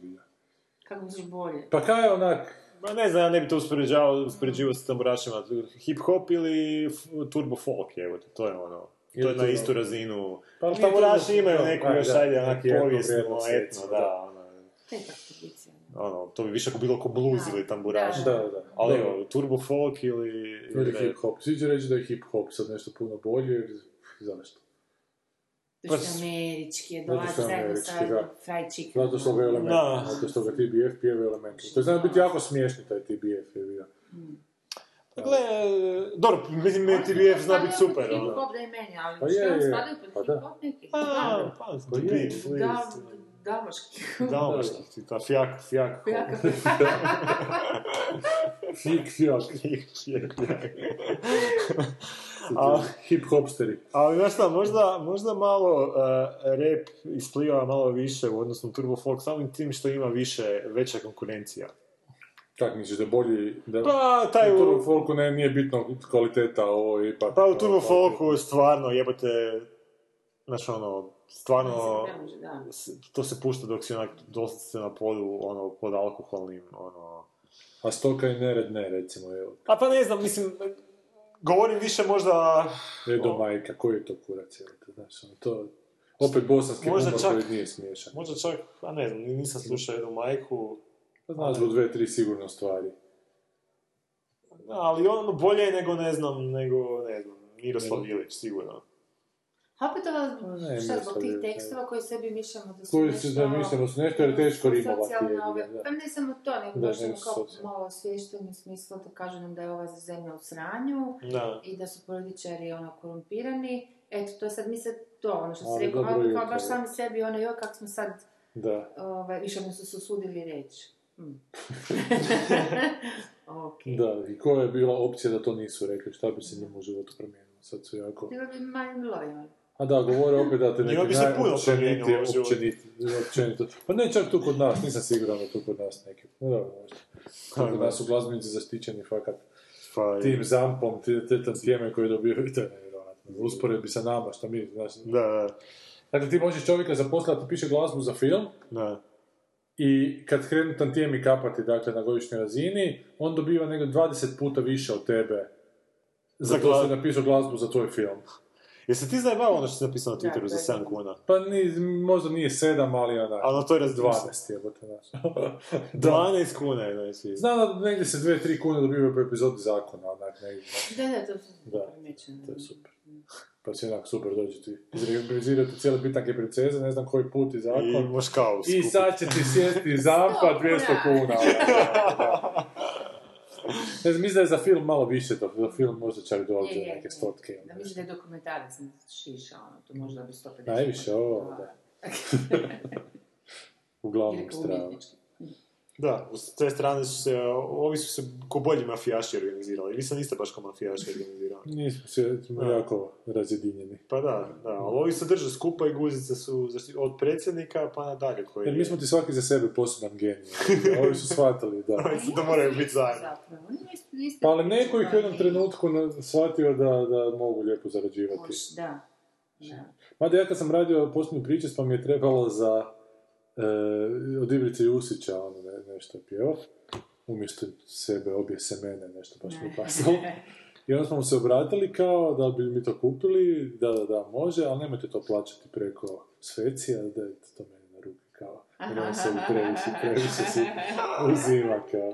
Kako misliš bolje? Pa kaj je onak, Ma ne znam, ja ne bi to uspoređavao, uspoređivao s tamburašima. Hip-hop ili f- turbo folk, evo te, to je ono. To Ili je na turbo- istu razinu. Pa tamburaši imaju neku još ajde onak povijesno, etno, da, ono. Ono, to bi više ako bilo ko blues Da. ili tamburaši. da, da, Ali da. evo, turbo folk ili... ili hip-hop. Svi će reći da je hip-hop sad nešto puno bolje, jer zašto? To Pa što s- je američki, je dolazi je zajedno američki, sa da. fried chicken. Zato što ga element, Da. zato što ga TBF pjeva element. To zna biti jako smiješni taj TBF, je bio. Pa Gle, dobro, mislim, meni TBF zna biti super, Hip ono. hop da je meni, ali Pa što je, on je. spadaju pod Pa hip da. hop neki? Pa, Da, pa, Pa The je. Beat, da, Fleet, damaški. Damaški, ti ta fjak, fjak. Jaka Fik, fjak. Fjak, (laughs) fjak. A- Hip-hopsteri. Ali znaš šta, možda, možda malo uh, rap ispliva malo više u odnosu na turbo folk, samim tim što ima više, veća konkurencija. Kak misliš da je bolji, da... Pa, taj u u, Turbo Folku ne, nije bitno kvaliteta, ovo je ipak... pa u turbo folku stvarno jebote, znaš ono, stvarno, to se pušta dok si onak doslovce na podu, ono, pod alkoholnim, ono... A stoka i nered ne, recimo, evo. A pa ne znam, mislim, govorim više možda... Edo majka, koji je to kurac, evo te, znaš, ono, to... Opet bosanski Možda humor čak- koji nije smiješan. Možda čak, a ne znam, nisam slušao jednu majku, Pa znaš, do dve, tri sigurno stvari. ali ono bolje je nego, ne znam, nego, ne znam, Miroslav Ilić, sigurno. A opet ovo, Ne, šta, zbog tih tekstova koji sebi mišljamo da su Koji nešto... se da mislimo su nešto, jer je teško rimovati. ove-. Pa ne samo to, nego Da, ono kao malo osvješteni smislu da kažu nam da je ova zemlja u sranju Da. i da su političari ono korumpirani. Eto, to je sad mi sad to, ono što Ali se rekao, malo kao baš sami sebi, ono, joj, kak smo sad, Da. ovaj, više mi su se usudili reći. Hmm. (laughs) ok. Da, i koja je bila opcija da to nisu rekli, šta bi se njima u životu promijenilo? Sad su jako... Bilo bi. A da, govore opet da te neki bi se puno u općenito. Pa ne čak tu kod nas, nisam siguran da tu kod nas neki. No kod nas su glazbenici zaštićeni fakat. Pa, tim zampom, te, te tantijeme koje dobivaju, (laughs) to je nevjerojatno. Usporedbi sa nama, što mi, znaš. Da, da, Dakle, ti možeš čovjeka zaposliti da ti piše glazbu za film, da. i kad krenu tantijemi kapati, dakle, na godišnjoj razini, on dobiva nego 20 puta više od tebe za, Za to što je napisao glazbu za tvoj film. Jesi ti zajebao ono što si napisao na Twitteru to za je 7 dobro. kuna? Pa ni, možda nije 7, ali onaj... A na toj razini 12 jebote, znaš. (laughs) 12 kuna je, znači. Znam da negdje se 2-3 kune dobivaju po epizodi zakona, onak, negdje. Da, da, to su Da, primjećeno. to je super. Pa si onak super dođe ti izregistrirati cijele bitanke princeze, ne znam koji put i zakon. I kao I sad će ti sjesti zampa (laughs) 200 kuna. da, da. (laughs) Ne znam, mislim da je za film malo više to, za film možda čak dođe Je, je, neke je. stotke. Da mislim da je dokumentarac šiša, ono, to možda bi 150 Najviše ovo, da. (laughs) Uglavnom strava. umjetnički. Da, s te strane su se, ovi su se ko bolji mafijaši organizirali. Vi se niste baš kao mafijaši organizirali. Nismo se jako razjedinjeni. Pa da, da, ali ovi se drže skupa i guzice su od predsjednika pa nadalje koji... Jer mi smo ti svaki za sebe poseban genij. Ovi su shvatili, da. (laughs) Ovi su da moraju biti zajedno. Pa ali neko ih u jednom trenutku shvatio da, da mogu lijepo zarađivati. Da. Da. Mada ja kad sam radio posljednju pričest, pa mi je trebalo za e, od Ibrice Jusića ono nešto je pjevao. Umjesto sebe obje se mene, nešto baš mi je (laughs) pasalo. I onda smo mu se obratili kao da bi mi to kupili, da, da, da, može, ali nemojte to plaćati preko svecija, dajte to meni na ruke kao. Jer on se previše, previše si uzima kao.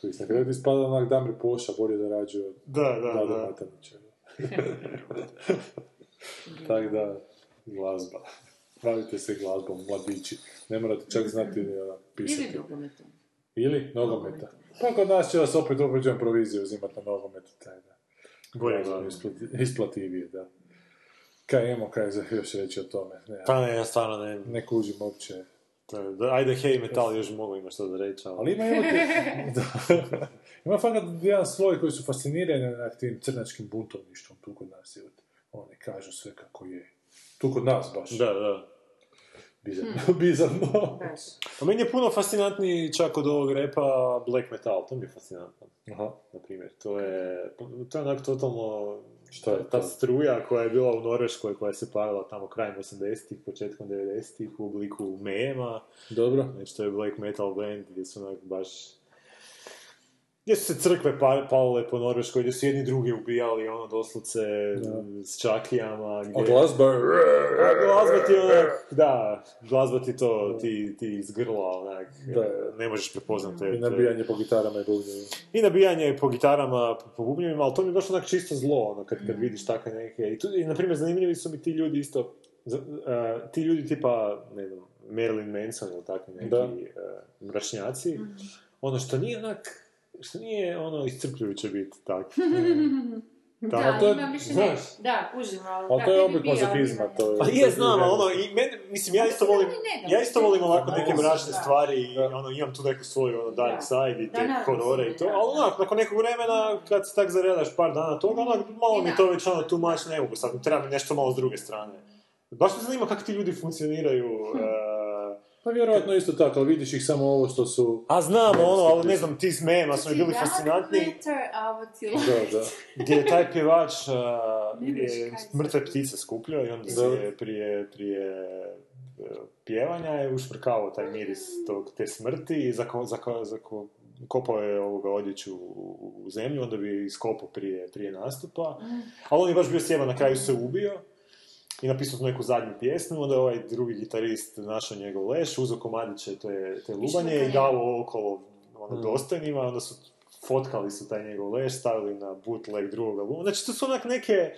Koji na kraju ispada onak Damir Poša, bolje da rađuje od Da, da, da. Matanića. (laughs) Tako da, glazba. Bavite se glazbom, mladići. Ne morate čak znati uh, Ili pisati. nogometom. Ili nogometa. Pa kod nas će vas opet upođujem proviziju uzimati na nogometu. Taj, da. Bolje isplati- isplativije, da. Kaj imamo kaj za još reći o tome? Ne, Pa ne, ja stvarno ne... ne kužim uopće. ajde, hej, metal još mogu ima što da reći, ali... Ali ima, ima, (laughs) da. ima fakat jedan sloj koji su fascinirani na tim crnačkim buntovništvom tu kod nas. Oni kažu sve kako je. Tu kod nas baš. Da, da. Bizarno. (laughs) Bizarno. Baš. Pa meni je puno fascinantniji čak od ovog repa black metal, to mi je fascinantno. Aha. Na primjer, to je, to je onak totalno Šta je ta to? struja koja je bila u Norveškoj, koja se pavila tamo krajem 80-ih, početkom 90-ih u obliku mema. Dobro. Znači, to je black metal band gdje su onak baš... Gdje su se crkve pa- palile po Norveškoj, gdje su jedni drugi ubijali, ono, doslovce, s čakijama. Gdje... A glazba je... A glazba ti onak, da, glazba ti to, ti, ti iz grla, onak, Da. ne možeš prepoznati. I nabijanje po gitarama i bubnjevima. I nabijanje po gitarama, po, po bubnjevima, ali to mi je baš onak čisto zlo, ono, kad, kad vidiš takve neke... I, tu, i na primjer, zanimljivi su mi ti ljudi isto, a, ti ljudi tipa, ne znam, Marilyn Manson ili takvi neki Da. a, mračnjaci, ono što nije onak, što nije ono iscrpljujuće biti tak. (laughs) Da, ali to je- ima više znaš. Da, kužim, ali... Ali da, to je oblik ali- to je... Pa je, znam, ali ono, i mene, mislim, ja isto volim, da da, ja isto volim ovako neke da, mračne da. stvari i Da. ono, imam tu neku svoju ono, dark Da. side i Da, te da, horore i to, da, ali da. onak, nakon nekog vremena, kad se tak zaredaš par dana toga, onak, malo mi Da. to već ono, tu much ne mogu, sad treba mi nešto malo s druge strane. Baš me zanima kako ti ljudi funkcioniraju, e, Pa vjerojatno isto tako, ali vidiš ih samo ovo što su... a znam ono, ali ne znam, ti s mema su mi bili fascinantni, Da, da. gdje je taj pjevač uh, mrtve ptice skupljao i onda se je prije, prije uh, pjevanja je ušprkavao taj miris tog, te smrti i zako, zako, zako, kopao je ovoga odjeću u, u zemlju, onda bi iskopao prije, prije nastupa. Ali on je baš bio sjeban, na kraju se ubio i napisao tu neku zadnju pjesmu, onda je ovaj drugi gitarist našao njegov leš, uzeo komadiće te, te lubanje i dao okolo ono, dostojnima, onda su fotkali su taj njegov leš, stavili na bootleg drugog albuma. Znači, to su onak neke...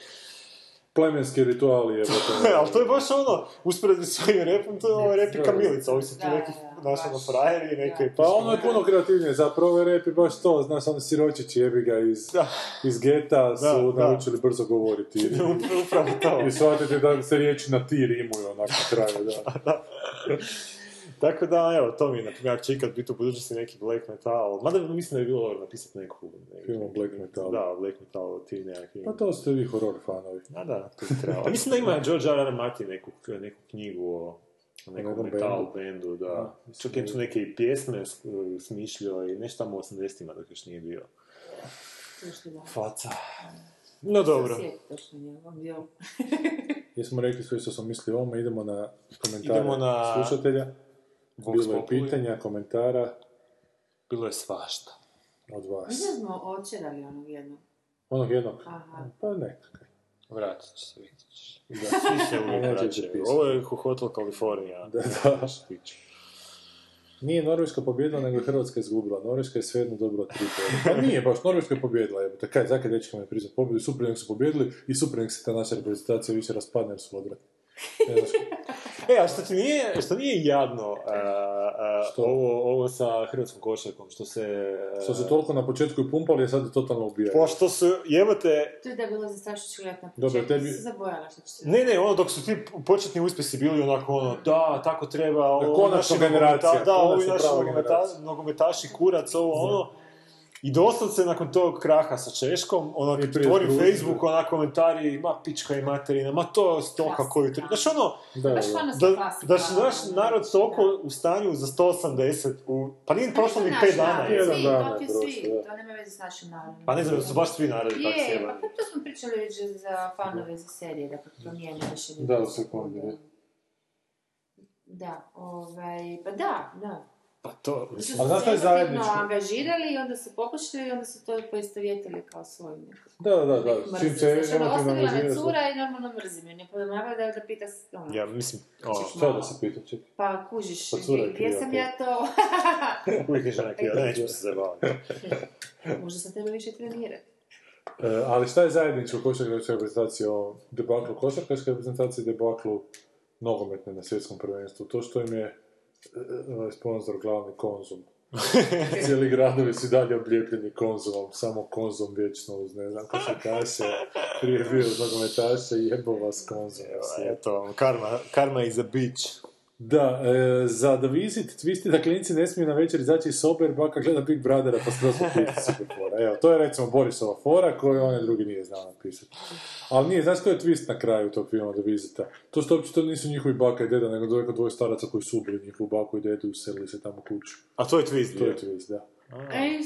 Plemenski rituali, jebote. (laughs) ali to je baš ono, usporedbi s ovim repom, to je ovo rep i kamilica, ovi su tu Da, neki, znaš, ono, frajeri, neke... Pa ono je puno kreativnije, zapravo rap je baš to, znaš, oni siročići jebi ga iz, Da. iz geta su Da, da. naučili brzo govoriti. (laughs) Upravo to. I shvatiti da se riječi na ti rimuju onak na kraju, (laughs) da. Tako da, evo, to mi je, na primjer, ako će ikad biti u budućnosti neki black metal, mada mislim da bi bilo dobro napisati neku... neku Film black metalu. Da, black metal, o tim nekakvim... Pa to ste vi horror fanovi. A da, to bi trebalo. A mislim da ima George R. R. Martin neku, neku knjigu o nekom nekom metal bendu. da. Da, Čak je tu neke i pjesme s- smišljao i nešto tamo u 80-ima dok još nije bio. Faca. No dobro. (laughs) Jesmo rekli sve što smo mislili o ovome, idemo na komentare Idemo na slušatelja. Vox Bilo je Populi. pitanja, komentara Bilo je svašta. od vas. Mislim da smo očerali onog jednog. Onog jednog? Aha. Pa ne. Vratit će se, vidjet ćeš. Da. Svi se (laughs) uvijek vraćaju. Ovo je Hotel California. Da, da. Nije Norveška pobjedila, nego je Hrvatska izgubila. Norveška je svejedno dobila tri boda. Pa nije baš, Norveška je pobjedila, evo. Kaj, zakaj dečkama je priznat pobjedu, super nek su pobjedili i super nek se ta naša reprezentacija više raspadne jer su odvratni. E, a što ti nije, što nije jadno a, a, Što? ovo, ovo sa hrvatskom košarkom, što se... a, Što su toliko na početku i pumpali, a sad je totalno ubijaju. Pošto su, jebote, To je da je bilo zastrašujuće gledati na Dobro, početku. tebi- Sam zaboravila što će se... ne, ne, ono dok su ti početni uspjesi bili onako ono, da, tako treba, ovo, konačno generacija, da, ovi naši nogometaši, kurac, ovo, ono, I doslovce nakon tog kraha sa Češkom, ono, otvorim. Facebook, ona komentari, ma pička i materina, ma to je stoka koju treba. Znaš ono, Da, Baš da. stvarno da, klasika. da naš narod toliko u stanju za 180, u, pa nije prošlo ni Naš 5 dana. je. Jedan svi, dan je prošlo, da. to nema veze s našim narodom. Pa ne znam, da su baš svi narodi tako Je, sjebani. pa to smo pričali već za fanove za serije, da promijeni mišljenje. Da, u se sekundi, Da, ovaj, pa da, da. Pa to, mislim, su A znaš se šta je zajedničko? angažirali i onda su popuštili i onda su to poistovjetili kao svoj Da, da, da, da. Čim se emotivno Ostavila me angažiraš, cura i normalno mrzim je. Ne pomagala da, da pita ono, ja mislim, ono, Šta da se pita, čekaj? Pa kužiš, Pa cura je gdje sam to. ja to... (laughs) uvijek je žena kriva, nećemo se zabavati. (laughs) Možda sam treba više trenirati. E, ali šta je zajedničko košarkaškoj reprezentaciji o debaklu košarkaške reprezentacije i debaklu nogometne na svjetskom prvenstvu? To što im je sponsor glavni konzum. (laughs) Cijeli gradovi su dalje oblijepljeni konzumom, samo konzum vječno uz, ne znam, košarkaše, prije je bio nogometaše jebo vas konzum. Eto, karma, karma is a bitch. Da, e, za The Visit, twisti da klinici ne smiju na večer izaći iz sobe jer baka gleda Big Brothera pa skroz napisati super fora. Evo, to je recimo Borisova fora koju onaj drugi nije znao napisati. Ali nije, znaš koji je twist na kraju tog filma The Visita? To što uopće to nisu njihovi baka i deda, nego dvoje dvoje staraca koji su ubili njihovu baku i dedu i uselili se tamo u kuću. A to je twist To je bio. twist, da.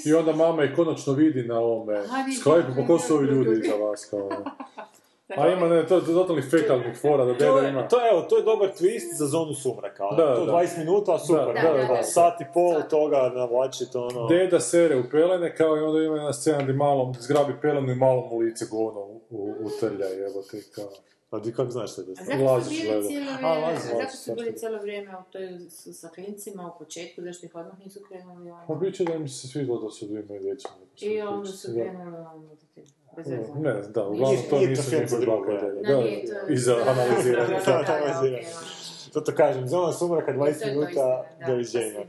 I onda mama ih konačno vidi na ovome. Skype, pa ko su ovi ljudi iza vas, kao ono. (laughs) A ima, ne, to je totalnih fekalnih fora, da je, ima... to, je, evo, to je dobar twist za zonu sumraka. ono. Da, to da. 20 minuta, super. Da, da, da, da. Sat i pol toga navlačiti, ono... Deda sere u pelene, kao i onda ima jedna scena gdje malom zgrabi pelenu i malom u lice govno u, utrlja, jebote, kao... A ti kako znaš što je to? A zašto Lazić su gleda. bili cijelo A, vrijeme, Lazić, su bili cijelo vrijeme u toj sa klincima u početku, zašto ih odmah nisu krenuli Pa ono? bit će da im se svidjelo da su imaju dječje. I onda su krenuli ono, bez veze. Ne, da, uglavnom to Nije to nisu njihovi drugo, da. Da, Da, to- i za da, da, da, analiziranje. da, da, da, Da, da, analiziranje. okej, ono. To to kažem, zona sumraka I 20 to je to minuta, da, doviđenja. to.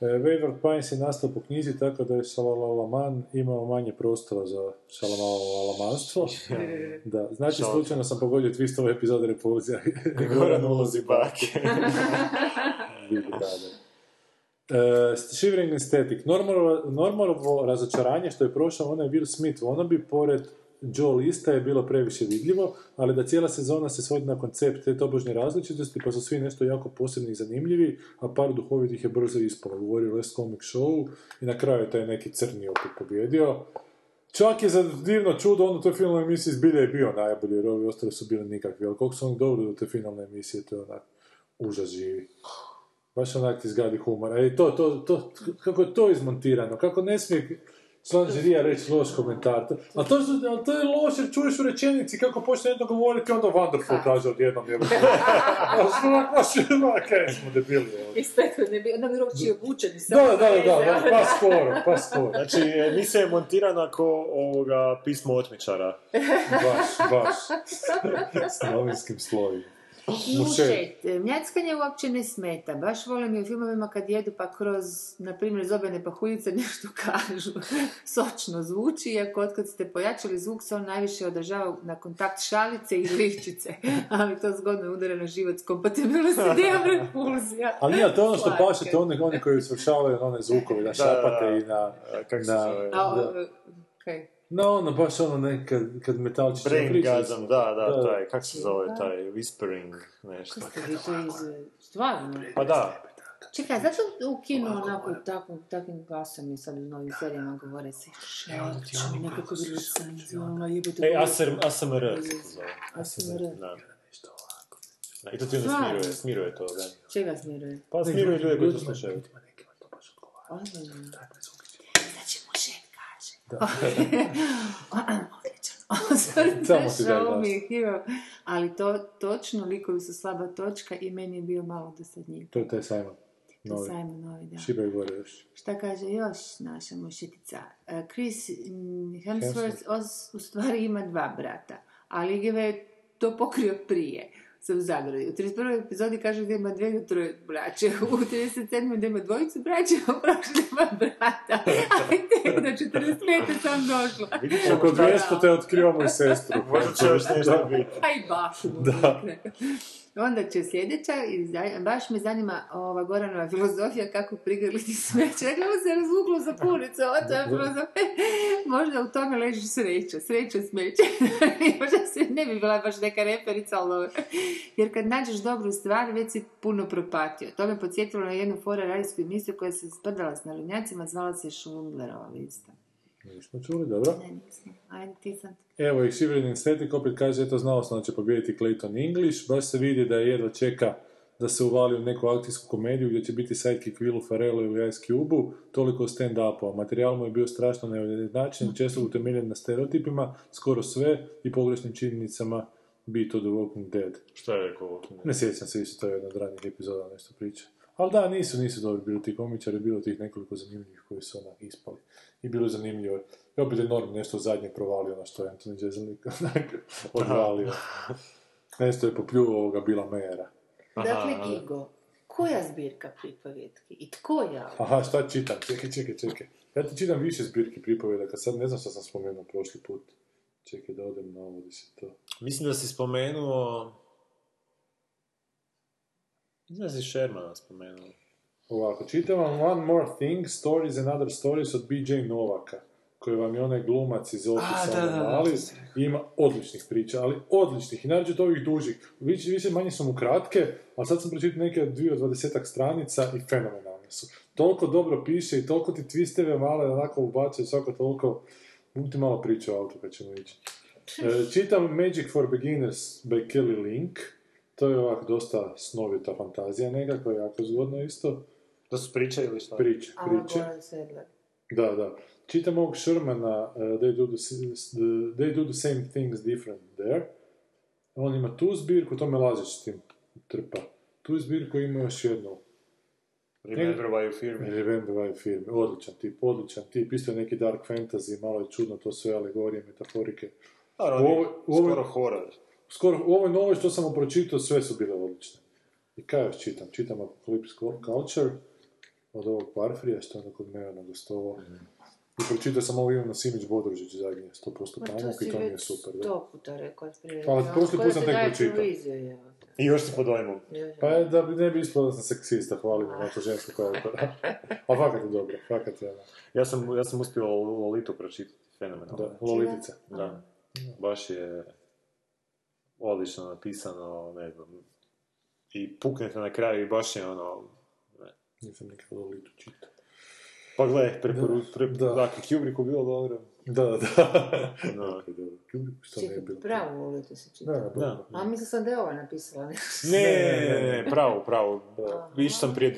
E, Wayward Pines je nastao po knjizi tako da je Šalalalaman imao manje prostora za šalalalamanstvo. (laughs) Da, znači slučajno sam pogodio twist ove epizode Repulzija. Goran (laughs) ulozi bake. Big (laughs) Brother. Uh, Shivering Aesthetic. Normalo, normalovo razočaranje što je prošao onaj Will Smith wannabe pored Joe Lista je bilo previše vidljivo, ali da cijela sezona se svodi na koncept te tobožnje različitosti, pa su svi nešto jako posebni i zanimljivi, a par duhovitih je brzo ispalo. Govorio Last Comic Show i na kraju je taj neki crni opet pobjedio. Čak je za divno čudo, on u toj finalnoj emisiji zbilja je bio najbolji, jer ovi ostali su bili nikakvi, ali koliko su oni dobri do te finalne emisije, to je onak užas živi. Baš onak ti zgadi humor. E, to, to, to, kako je to izmontirano, kako ne smije član žirija reći loš komentar. To- A to, su- a to je loše, jer čuješ u rečenici kako počne jedno govoriti, onda wonderful kaže odjednom. Je. A što onak, baš, kaj smo debili. to, ne bi, onda bi uopće obučeni. Da, da, da, da, pa skoro, pa skoro. Znači, emisija je montirana ko ovoga pismo otmičara. Baš, baš. S novinskim slovima. Slušajte, mljackanje uopće ne smeta. Baš volim i u filmovima kad jedu pa kroz, na primjer, zobene pahuljice (laughs) nešto kažu. Sočno zvuči, iako otkad ste pojačali zvuk se on najviše održava na kontakt šalice i liščice. (laughs) Ali to zgodno udara na život s kompatibilnosti (laughs) repulzija. Ali nije, to je ono što paše, to oni, oni koji svršavaju na one zvukovi, na Da, šapate da, da. i na... Kako se na, zove? Da. No, ono, baš ono, ne, kad, kad metalčić... Braingasm, da, da, Da. taj, kako se zove taj, whispering, nešto. Kako ste to iz... Stvarno? Pa da, Čekaj, zato u kinu onako takvim, takvim glasom i sad u novim serijama govore se šeću, nekako bilo senzualno, jebote. E, ASR, ASMR se to zove. ASMR. Da. Da, I to ti onda smiruje, smiruje to, da. Čega smiruje? Pa smiruje ljude koji to slušaju. Ozbiljno. (laughs) Kaže. (laughs) Odličan. Samo. Ali to, točno, likovi su slaba točka i meni je bio malo dosadnjiv. To je taj Simon. To je Novi. Simon Novi, da. Šibaj gore još. Šta kaže još naša mušitica? E, Chris Hemsworth os- u stvari ima dva brata, ali ga je to pokrio prije sa u zagradi. U 31. epizodi kaže da ima dve do troje braće, (laughs) u 37. da ima dvojicu braće, a u prošloj ima brata. (laughs) Tek do 45. sam došla. Oko 200 te otkrivamo i sestru. Možda će još nešto biti. I bašu. Da. Onda će sljedeća, i baš me zanima ova Goranova filozofija kako prigrliti smeće. Kako se razvuklo za puricu, ova to je filozofija. (laughs) Možda u tome leži sreća, sreća smeće. (laughs) Možda se ne bi bila baš neka reperica, ali dobro. Jer kad nađeš dobru stvar, već si puno propatio. To me podsjetilo na jednu fora radijsku emisiju koja se sprdala s nalinjacima, zvala se Šundlerova lista. Nismo čuli, dobro. Ne, nisam. Ajde, ti sad. Evo i Shivering Aesthetic opet kaže, eto znao sam da će pobijediti Clayton English, baš se vidi da je jedva čeka da se uvali u neku akcijsku komediju gdje će biti sidekick Willu Ferrellu ili Ice Cube-u, toliko stand-upova. Materijal mu je bio strašno neujednačen, često utemeljen na stereotipima, skoro sve i pogrešnim činjenicama Beat of the Walking Dead. Šta je rekao? Ne sjećam se, isto to je jedna od ranijih epizoda nešto priča. Ali da, nisu, nisu dobri bili ti komičari, bilo tih nekoliko zanimljivih koji su onak ispali. I bilo je zanimljivo. I opet je Norm nešto zadnje provalio na što je Anthony Jeselnik (laughs) odvalio. Nešto je popljuvao ovoga Bila Mejera. Dakle, Gigo, koja zbirka pripovjetki i tko je autor? Aha, šta čitam? Čekaj, čekaj, čekaj. Ja ti čitam više zbirki pripovjedaka, sad ne znam što sam spomenuo prošli put. Čekaj da odem na ovo, di se to... Mislim da si spomenuo... Mislim da si Shermana spomenuo. Ovako, čitam vam One More Thing, Stories and Other Stories od B.J. Novaka, koji vam je onaj glumac iz da, mali, ima odličnih priča, ali odličnih, i naročito ovih dužih. Više, više manje su mu kratke, ali sad sam pročitao neke od dvije od dvadesetak stranica i fenomenalne su. Toliko dobro piše i toliko ti twisteve male onako ubacuje svako toliko. Mogu ti malo priča o autu kad ćemo ići. E, čitam Magic for Beginners by Kelly Link. To je ovako dosta snovita fantazija nekakva, jako zgodno isto. To su priče ili šta? Priče, A, priče. Da, da. Čitam ovog Shermana, uh, they, do the, they do the same things different there. On ima tu zbirku, to me laziš s tim trpa. Tu zbirku ima još jednu. Remember why you fear me. Remember Why film. Odličan tip, odličan tip. Isto je neki dark fantasy, malo je čudno, to sve alegorije, metaforike. Da, U ovoj- u ovoj- skoro horor. Skoro, u ovoj novoj što sam pročitao, sve su bile odlične. I kaj još čitam? Čitam Apocalypse Culture od ovog Parfrija, što je ono kod mene gostovao. I pročitao sam ovo Ivana Simić Bodrožić zadnje, 100% Ma to pamuk i to mi je super. Da. sto puta rekao otprilike. Ali Ono, prošli put sam tek pročitao. I još si pod dojmom. Pa je da bi ne bi ispalo da sam seksista, hvalim na to žensko koja je A (laughs) fakat je dobro, fakat je ono. Ja sam, ja sam uspio Lolitu pročitati, fenomenalno. Da, Lolitica. Da. Baš je odlično napisano, ne znam. I puknete na kraju i baš je ono... Ne. Nisam nikad Lolitu čitao. Pa gle, preporu... Pre, Da. da. Dakle, Kubricku bilo dobro. Da, da. Da. Kubrick, što ne je Čekaj, bilo. pravo volite se Da, čitati. da, Da. A mislila sam da je ova napisala. Ne. Ne, ne, ne, ne, pravo, pravo. Više sam prije,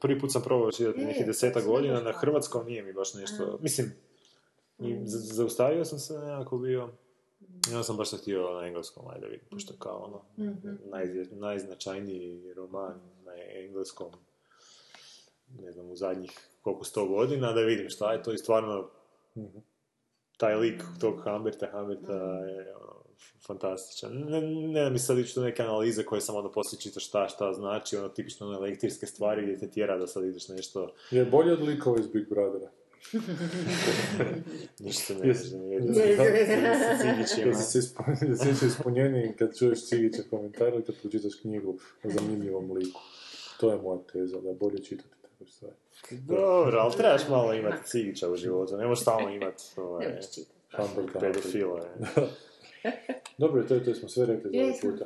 prvi put sam probao čitati Je, nekih deseta godina, na hrvatskom nije mi baš nešto, mislim, i z- zaustavio sam se nekako bio, onda sam baš to htio na engleskom, ajde vidim, pošto kao ono, najzje- najznačajniji roman na engleskom, ne znam, u zadnjih koliko sto godina, da vidim šta je to i stvarno, taj lik tog Hamberta, Hamberta je ono, fantastičan. Ne, ne da mi sad ići do neke analize koje sam onda poslije čitaš šta, šta znači, ono tipično one elektrijske stvari gdje te tjera da sad ideš nešto, Je bolje od likova iz Big Brothera. (laughs) ništa ne znam, jedno se se ispunjeniji kad čuješ Cigića komentar ili kad pročitaš knjigu o zanimljivom liku. To je moja teza, da je bolje čitati takve stvari. Dobro, ali trebaš malo imati cigića u životu, ne možeš stalno imati ovaj, pedofila. (laughs) Dobro, to je to, smo sve rekli za ovaj puta.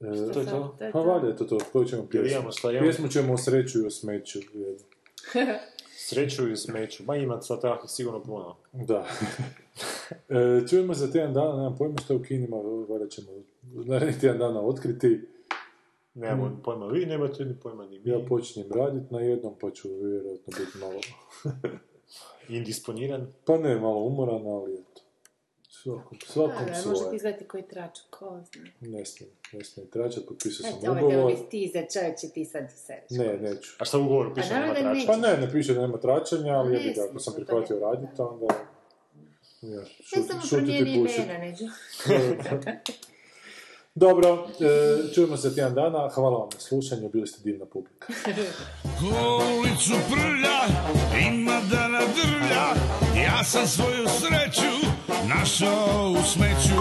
E, To je to? To Pa valjda je to to, koju ćemo pjesmu? Pjesmu ćemo o sreću i o smeću. (laughs) Sreću i smeću. Ma ima sad takvih sigurno puno. Da. (laughs) e, čujemo za tjedan dana, nemam pojma što je u kinima, valjda ćemo narednih tjedan dana otkriti. Nemamo pojma vi, nemate ni pojma ni mi. Ja počinjem raditi na jednom, pa ću vjerojatno biti malo... (laughs) Indisponiran. Pa ne, malo umoran, ali eto. Svakom, svakom Da, da, može ti svoje. izgledati koji trač, ko zna. Ne smijem, ne smijem tračat, potpisao sam ovaj ugovor. bi tizer, čovječe, ti sad sereš. Ne, neću. A šta u ugovoru piše Pa nema naravno da trača? Pa ne, ne piše da nema tračanja, ali Ne jebi ga, ako sam prihvatio raditi, onda... Ja, Ne šut, samo promijeni imena, neđu. (laughs) (laughs) Dobro, e, čujemo se tjedan dana, hvala vam na slušanju, bili ste divna publika. (laughs) Ulicu prlja, ima da nadrlja. Ja sam svoju sreću našao u smeću